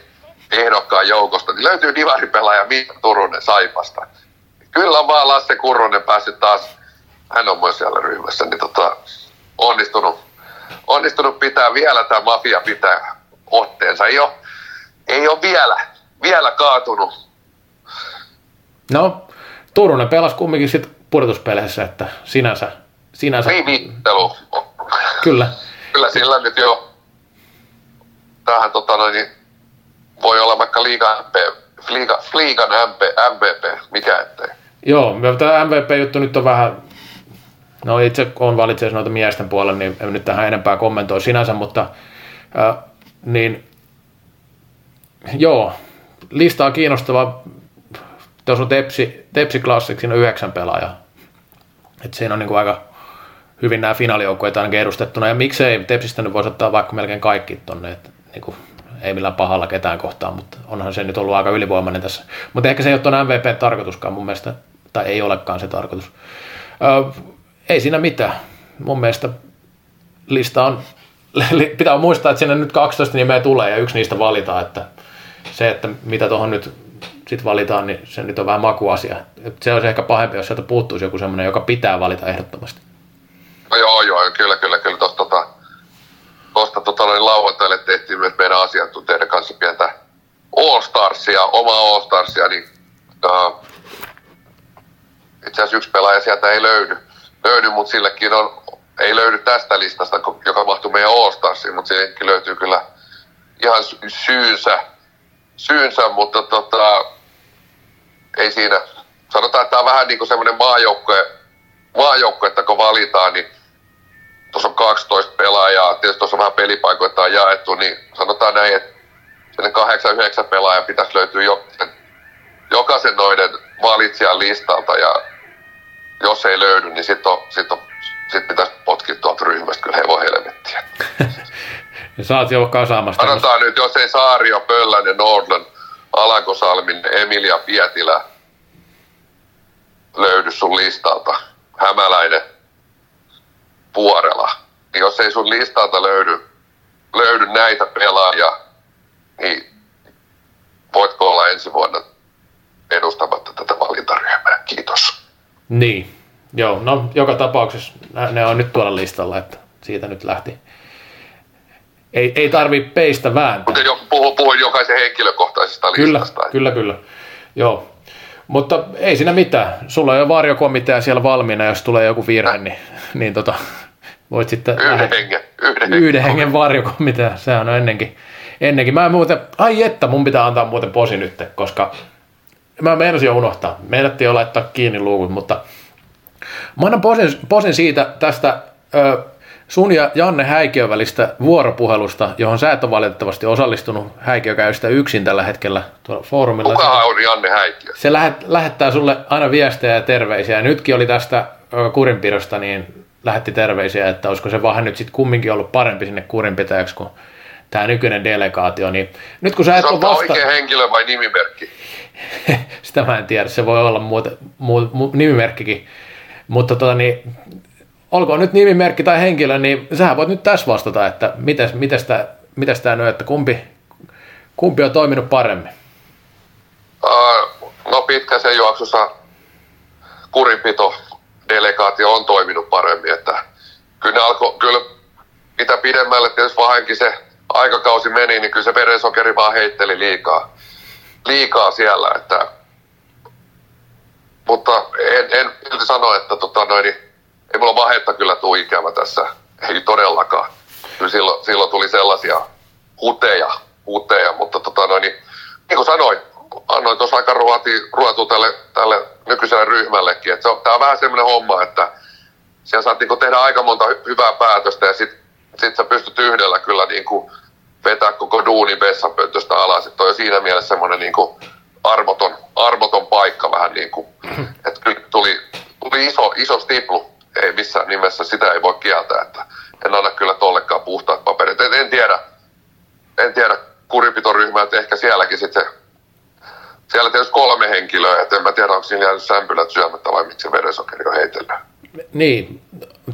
ehdokkaan joukosta, niin löytyy divaripelaaja Miikka Turunen Saipasta. Kyllä on vaan Lasse Kurronen päässyt taas hän on myös siellä ryhmässä, niin tota, onnistunut, onnistunut pitää vielä tämä mafia pitää otteensa. Ei ole, ei ole vielä, vielä kaatunut. No, Turunen pelasi kumminkin sitten pudotuspeleissä, että sinänsä, sinänsä Ei viittelu. kyllä. Kyllä sillä nyt jo tähän tota noin, niin voi olla vaikka liiga MP, liiga, liigan MP, MVP, mikä ettei. Joo, tämä MVP-juttu nyt on vähän, no itse on valitsee noita miesten puolella, niin en nyt tähän enempää kommentoi sinänsä, mutta äh, niin joo, lista on kiinnostava. Tuossa on Tepsi, Tepsi Classic, siinä on yhdeksän pelaajaa. Et siinä on niin kuin aika hyvin nämä finaalijoukkueet ainakin edustettuna. Ja miksei Tepsistä nyt voisi ottaa vaikka melkein kaikki tonne, että niin kuin, ei millään pahalla ketään kohtaan, mutta onhan se nyt ollut aika ylivoimainen tässä. Mutta ehkä se ei ole tuon MVP tarkoituskaan mun mielestä, tai ei olekaan se tarkoitus. Öö, ei siinä mitään. Mun mielestä lista on, pitää muistaa, että sinne nyt 12 nimeä tulee ja yksi niistä valitaan, että se, että mitä tuohon nyt sit valitaan, niin se nyt on vähän makuasia. Se olisi ehkä pahempi, jos sieltä puuttuisi joku semmoinen, joka pitää valita ehdottomasti. No joo, joo, kyllä, kyllä, kyllä. Tuosta tota, noin lauantaille tehtiin myös meidän asiantuntijoiden kanssa pientä All Starsia, omaa All Starsia, niin uh, itse asiassa yksi pelaaja sieltä ei löydy, löydy mutta sillekin on, ei löydy tästä listasta, joka mahtuu meidän All Starsiin, mutta sillekin löytyy kyllä ihan sy- syynsä, syynsä mutta tota, ei siinä. Sanotaan, että tämä on vähän niin kuin semmoinen maajoukkue, maajoukkue, että kun valitaan, niin tuossa on 12 pelaajaa, tietysti tuossa on vähän pelipaikoita on jaettu, niin sanotaan näin, että sinne 8-9 pelaajan pitäisi löytyä jokaisen, jokaisen noiden valitsijan listalta, ja jos ei löydy, niin sitten sit on, sit pitäisi potkia tuolta ryhmästä kyllä hevon helvettiä. Ja saat jo kasaamassa Sanotaan nyt, jos ei Saario, Pöllänen, Nordland, Alanko Salminen, Emilia Pietilä löydy sun listalta, Hämäläinen, Puorela, niin jos ei sun listalta löydy, löydy näitä pelaajia, niin voitko olla ensi vuonna edustamatta tätä valintaryhmää? Kiitos. Niin, joo, no joka tapauksessa ne on nyt tuolla listalla, että siitä nyt lähti. Ei, ei tarvi peistä vääntää. Mutta jo, puhun, puhun jokaisen henkilökohtaisesta Kyllä, listasta. kyllä, kyllä. Joo. Mutta ei siinä mitään. Sulla on jo varjokomitea siellä valmiina, jos tulee joku virhe, niin, niin tota, voit sitten Yhden lähet- hengen. Yhden, yhden hengen varjokomitea. Sehän on ennenkin. ennenkin. Mä muuten, ai että, mun pitää antaa muuten posi nyt, koska mä meinasin jo unohtaa. Meinattiin jo laittaa kiinni luukut, mutta mä annan posin, posin siitä tästä ö, sun ja Janne Häikiön välistä vuoropuhelusta, johon sä et ole valitettavasti osallistunut. Häikiö käy sitä yksin tällä hetkellä tuolla foorumilla. Kukahan on Janne Häikkiö? Se lähet, lähettää sulle aina viestejä ja terveisiä. Nytkin oli tästä ö, kurinpidosta, niin lähetti terveisiä, että olisiko se vähän nyt sitten kumminkin ollut parempi sinne kurinpitäjäksi kuin tämä nykyinen delegaatio. Niin nyt kun sä et Se ole on vasta... oikea henkilö vai nimimerkki? Sitä mä en tiedä, se voi olla muuten, muu, muu, nimimerkkikin. Mutta tota niin, olkoon nyt nimimerkki tai henkilö, niin sähän voit nyt tässä vastata, että mites, mites tämä mites tää nyt, että kumpi, kumpi on toiminut paremmin. Uh, no pitkässä juoksussa kurinpito delegaatio on toiminut paremmin, että kyllä, alko, kyllä mitä pidemmälle tietysti vähänkin se aikakausi meni, niin kyllä se verensokeri vaan heitteli liikaa, liikaa siellä, että mutta en, en silti sano, että tota noin, niin ei mulla vahetta kyllä tule ikävä tässä, ei todellakaan. Kyllä silloin, silloin tuli sellaisia huteja, huteja mutta tota noin, niin, niin kuin sanoin, annoin tuossa aika ruotu tälle, tälle nykyiselle ryhmällekin, että se on, tää on vähän semmoinen homma, että siellä saat niinku tehdä aika monta hy- hyvää päätöstä ja sit, sit sä pystyt yhdellä kyllä niinku vetää koko duunin vessanpöntöstä alas. Että on siinä mielessä semmoinen niinku armoton, armoton paikka vähän niin kuin, että kyllä tuli, tuli iso, iso stiplu, ei missään nimessä, sitä ei voi kieltää, että en anna kyllä tollekaan puhtaat paperit. En, en tiedä, en tiedä kurinpitoryhmää, että ehkä sielläkin sitten se, siellä tietysti kolme henkilöä, että en mä tiedä, onko siinä jäänyt sämpylät syömättä vai miksi verensokeri on heitellyt. Niin,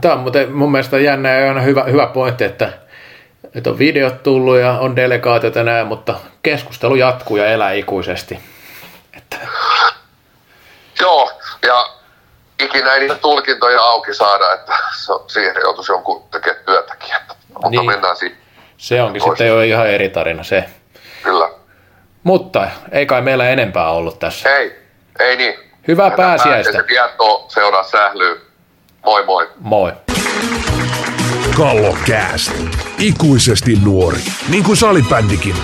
tämä on muuten mun mielestä jännä ja aina hyvä, hyvä pointti, että, että on videot tullut ja on delegaatiot ja näin, mutta keskustelu jatkuu ja elää ikuisesti. Että, Joo, ja ikinä ei niitä tulkintoja auki saada, että se, siihen joutuisi jonkun tekemään työtäkin. Mutta Niin. mennään siihen. Se onkin sitten jo ihan eri tarina se. Kyllä. Mutta ei kai meillä enempää ollut tässä. Ei, ei niin. Hyvää Lähdetään pääsiäistä. pääsiäisen viettoa seuraa sählyy. Moi moi. Moi. Kallokääst. Ikuisesti nuori. Niin kuin salibändikin.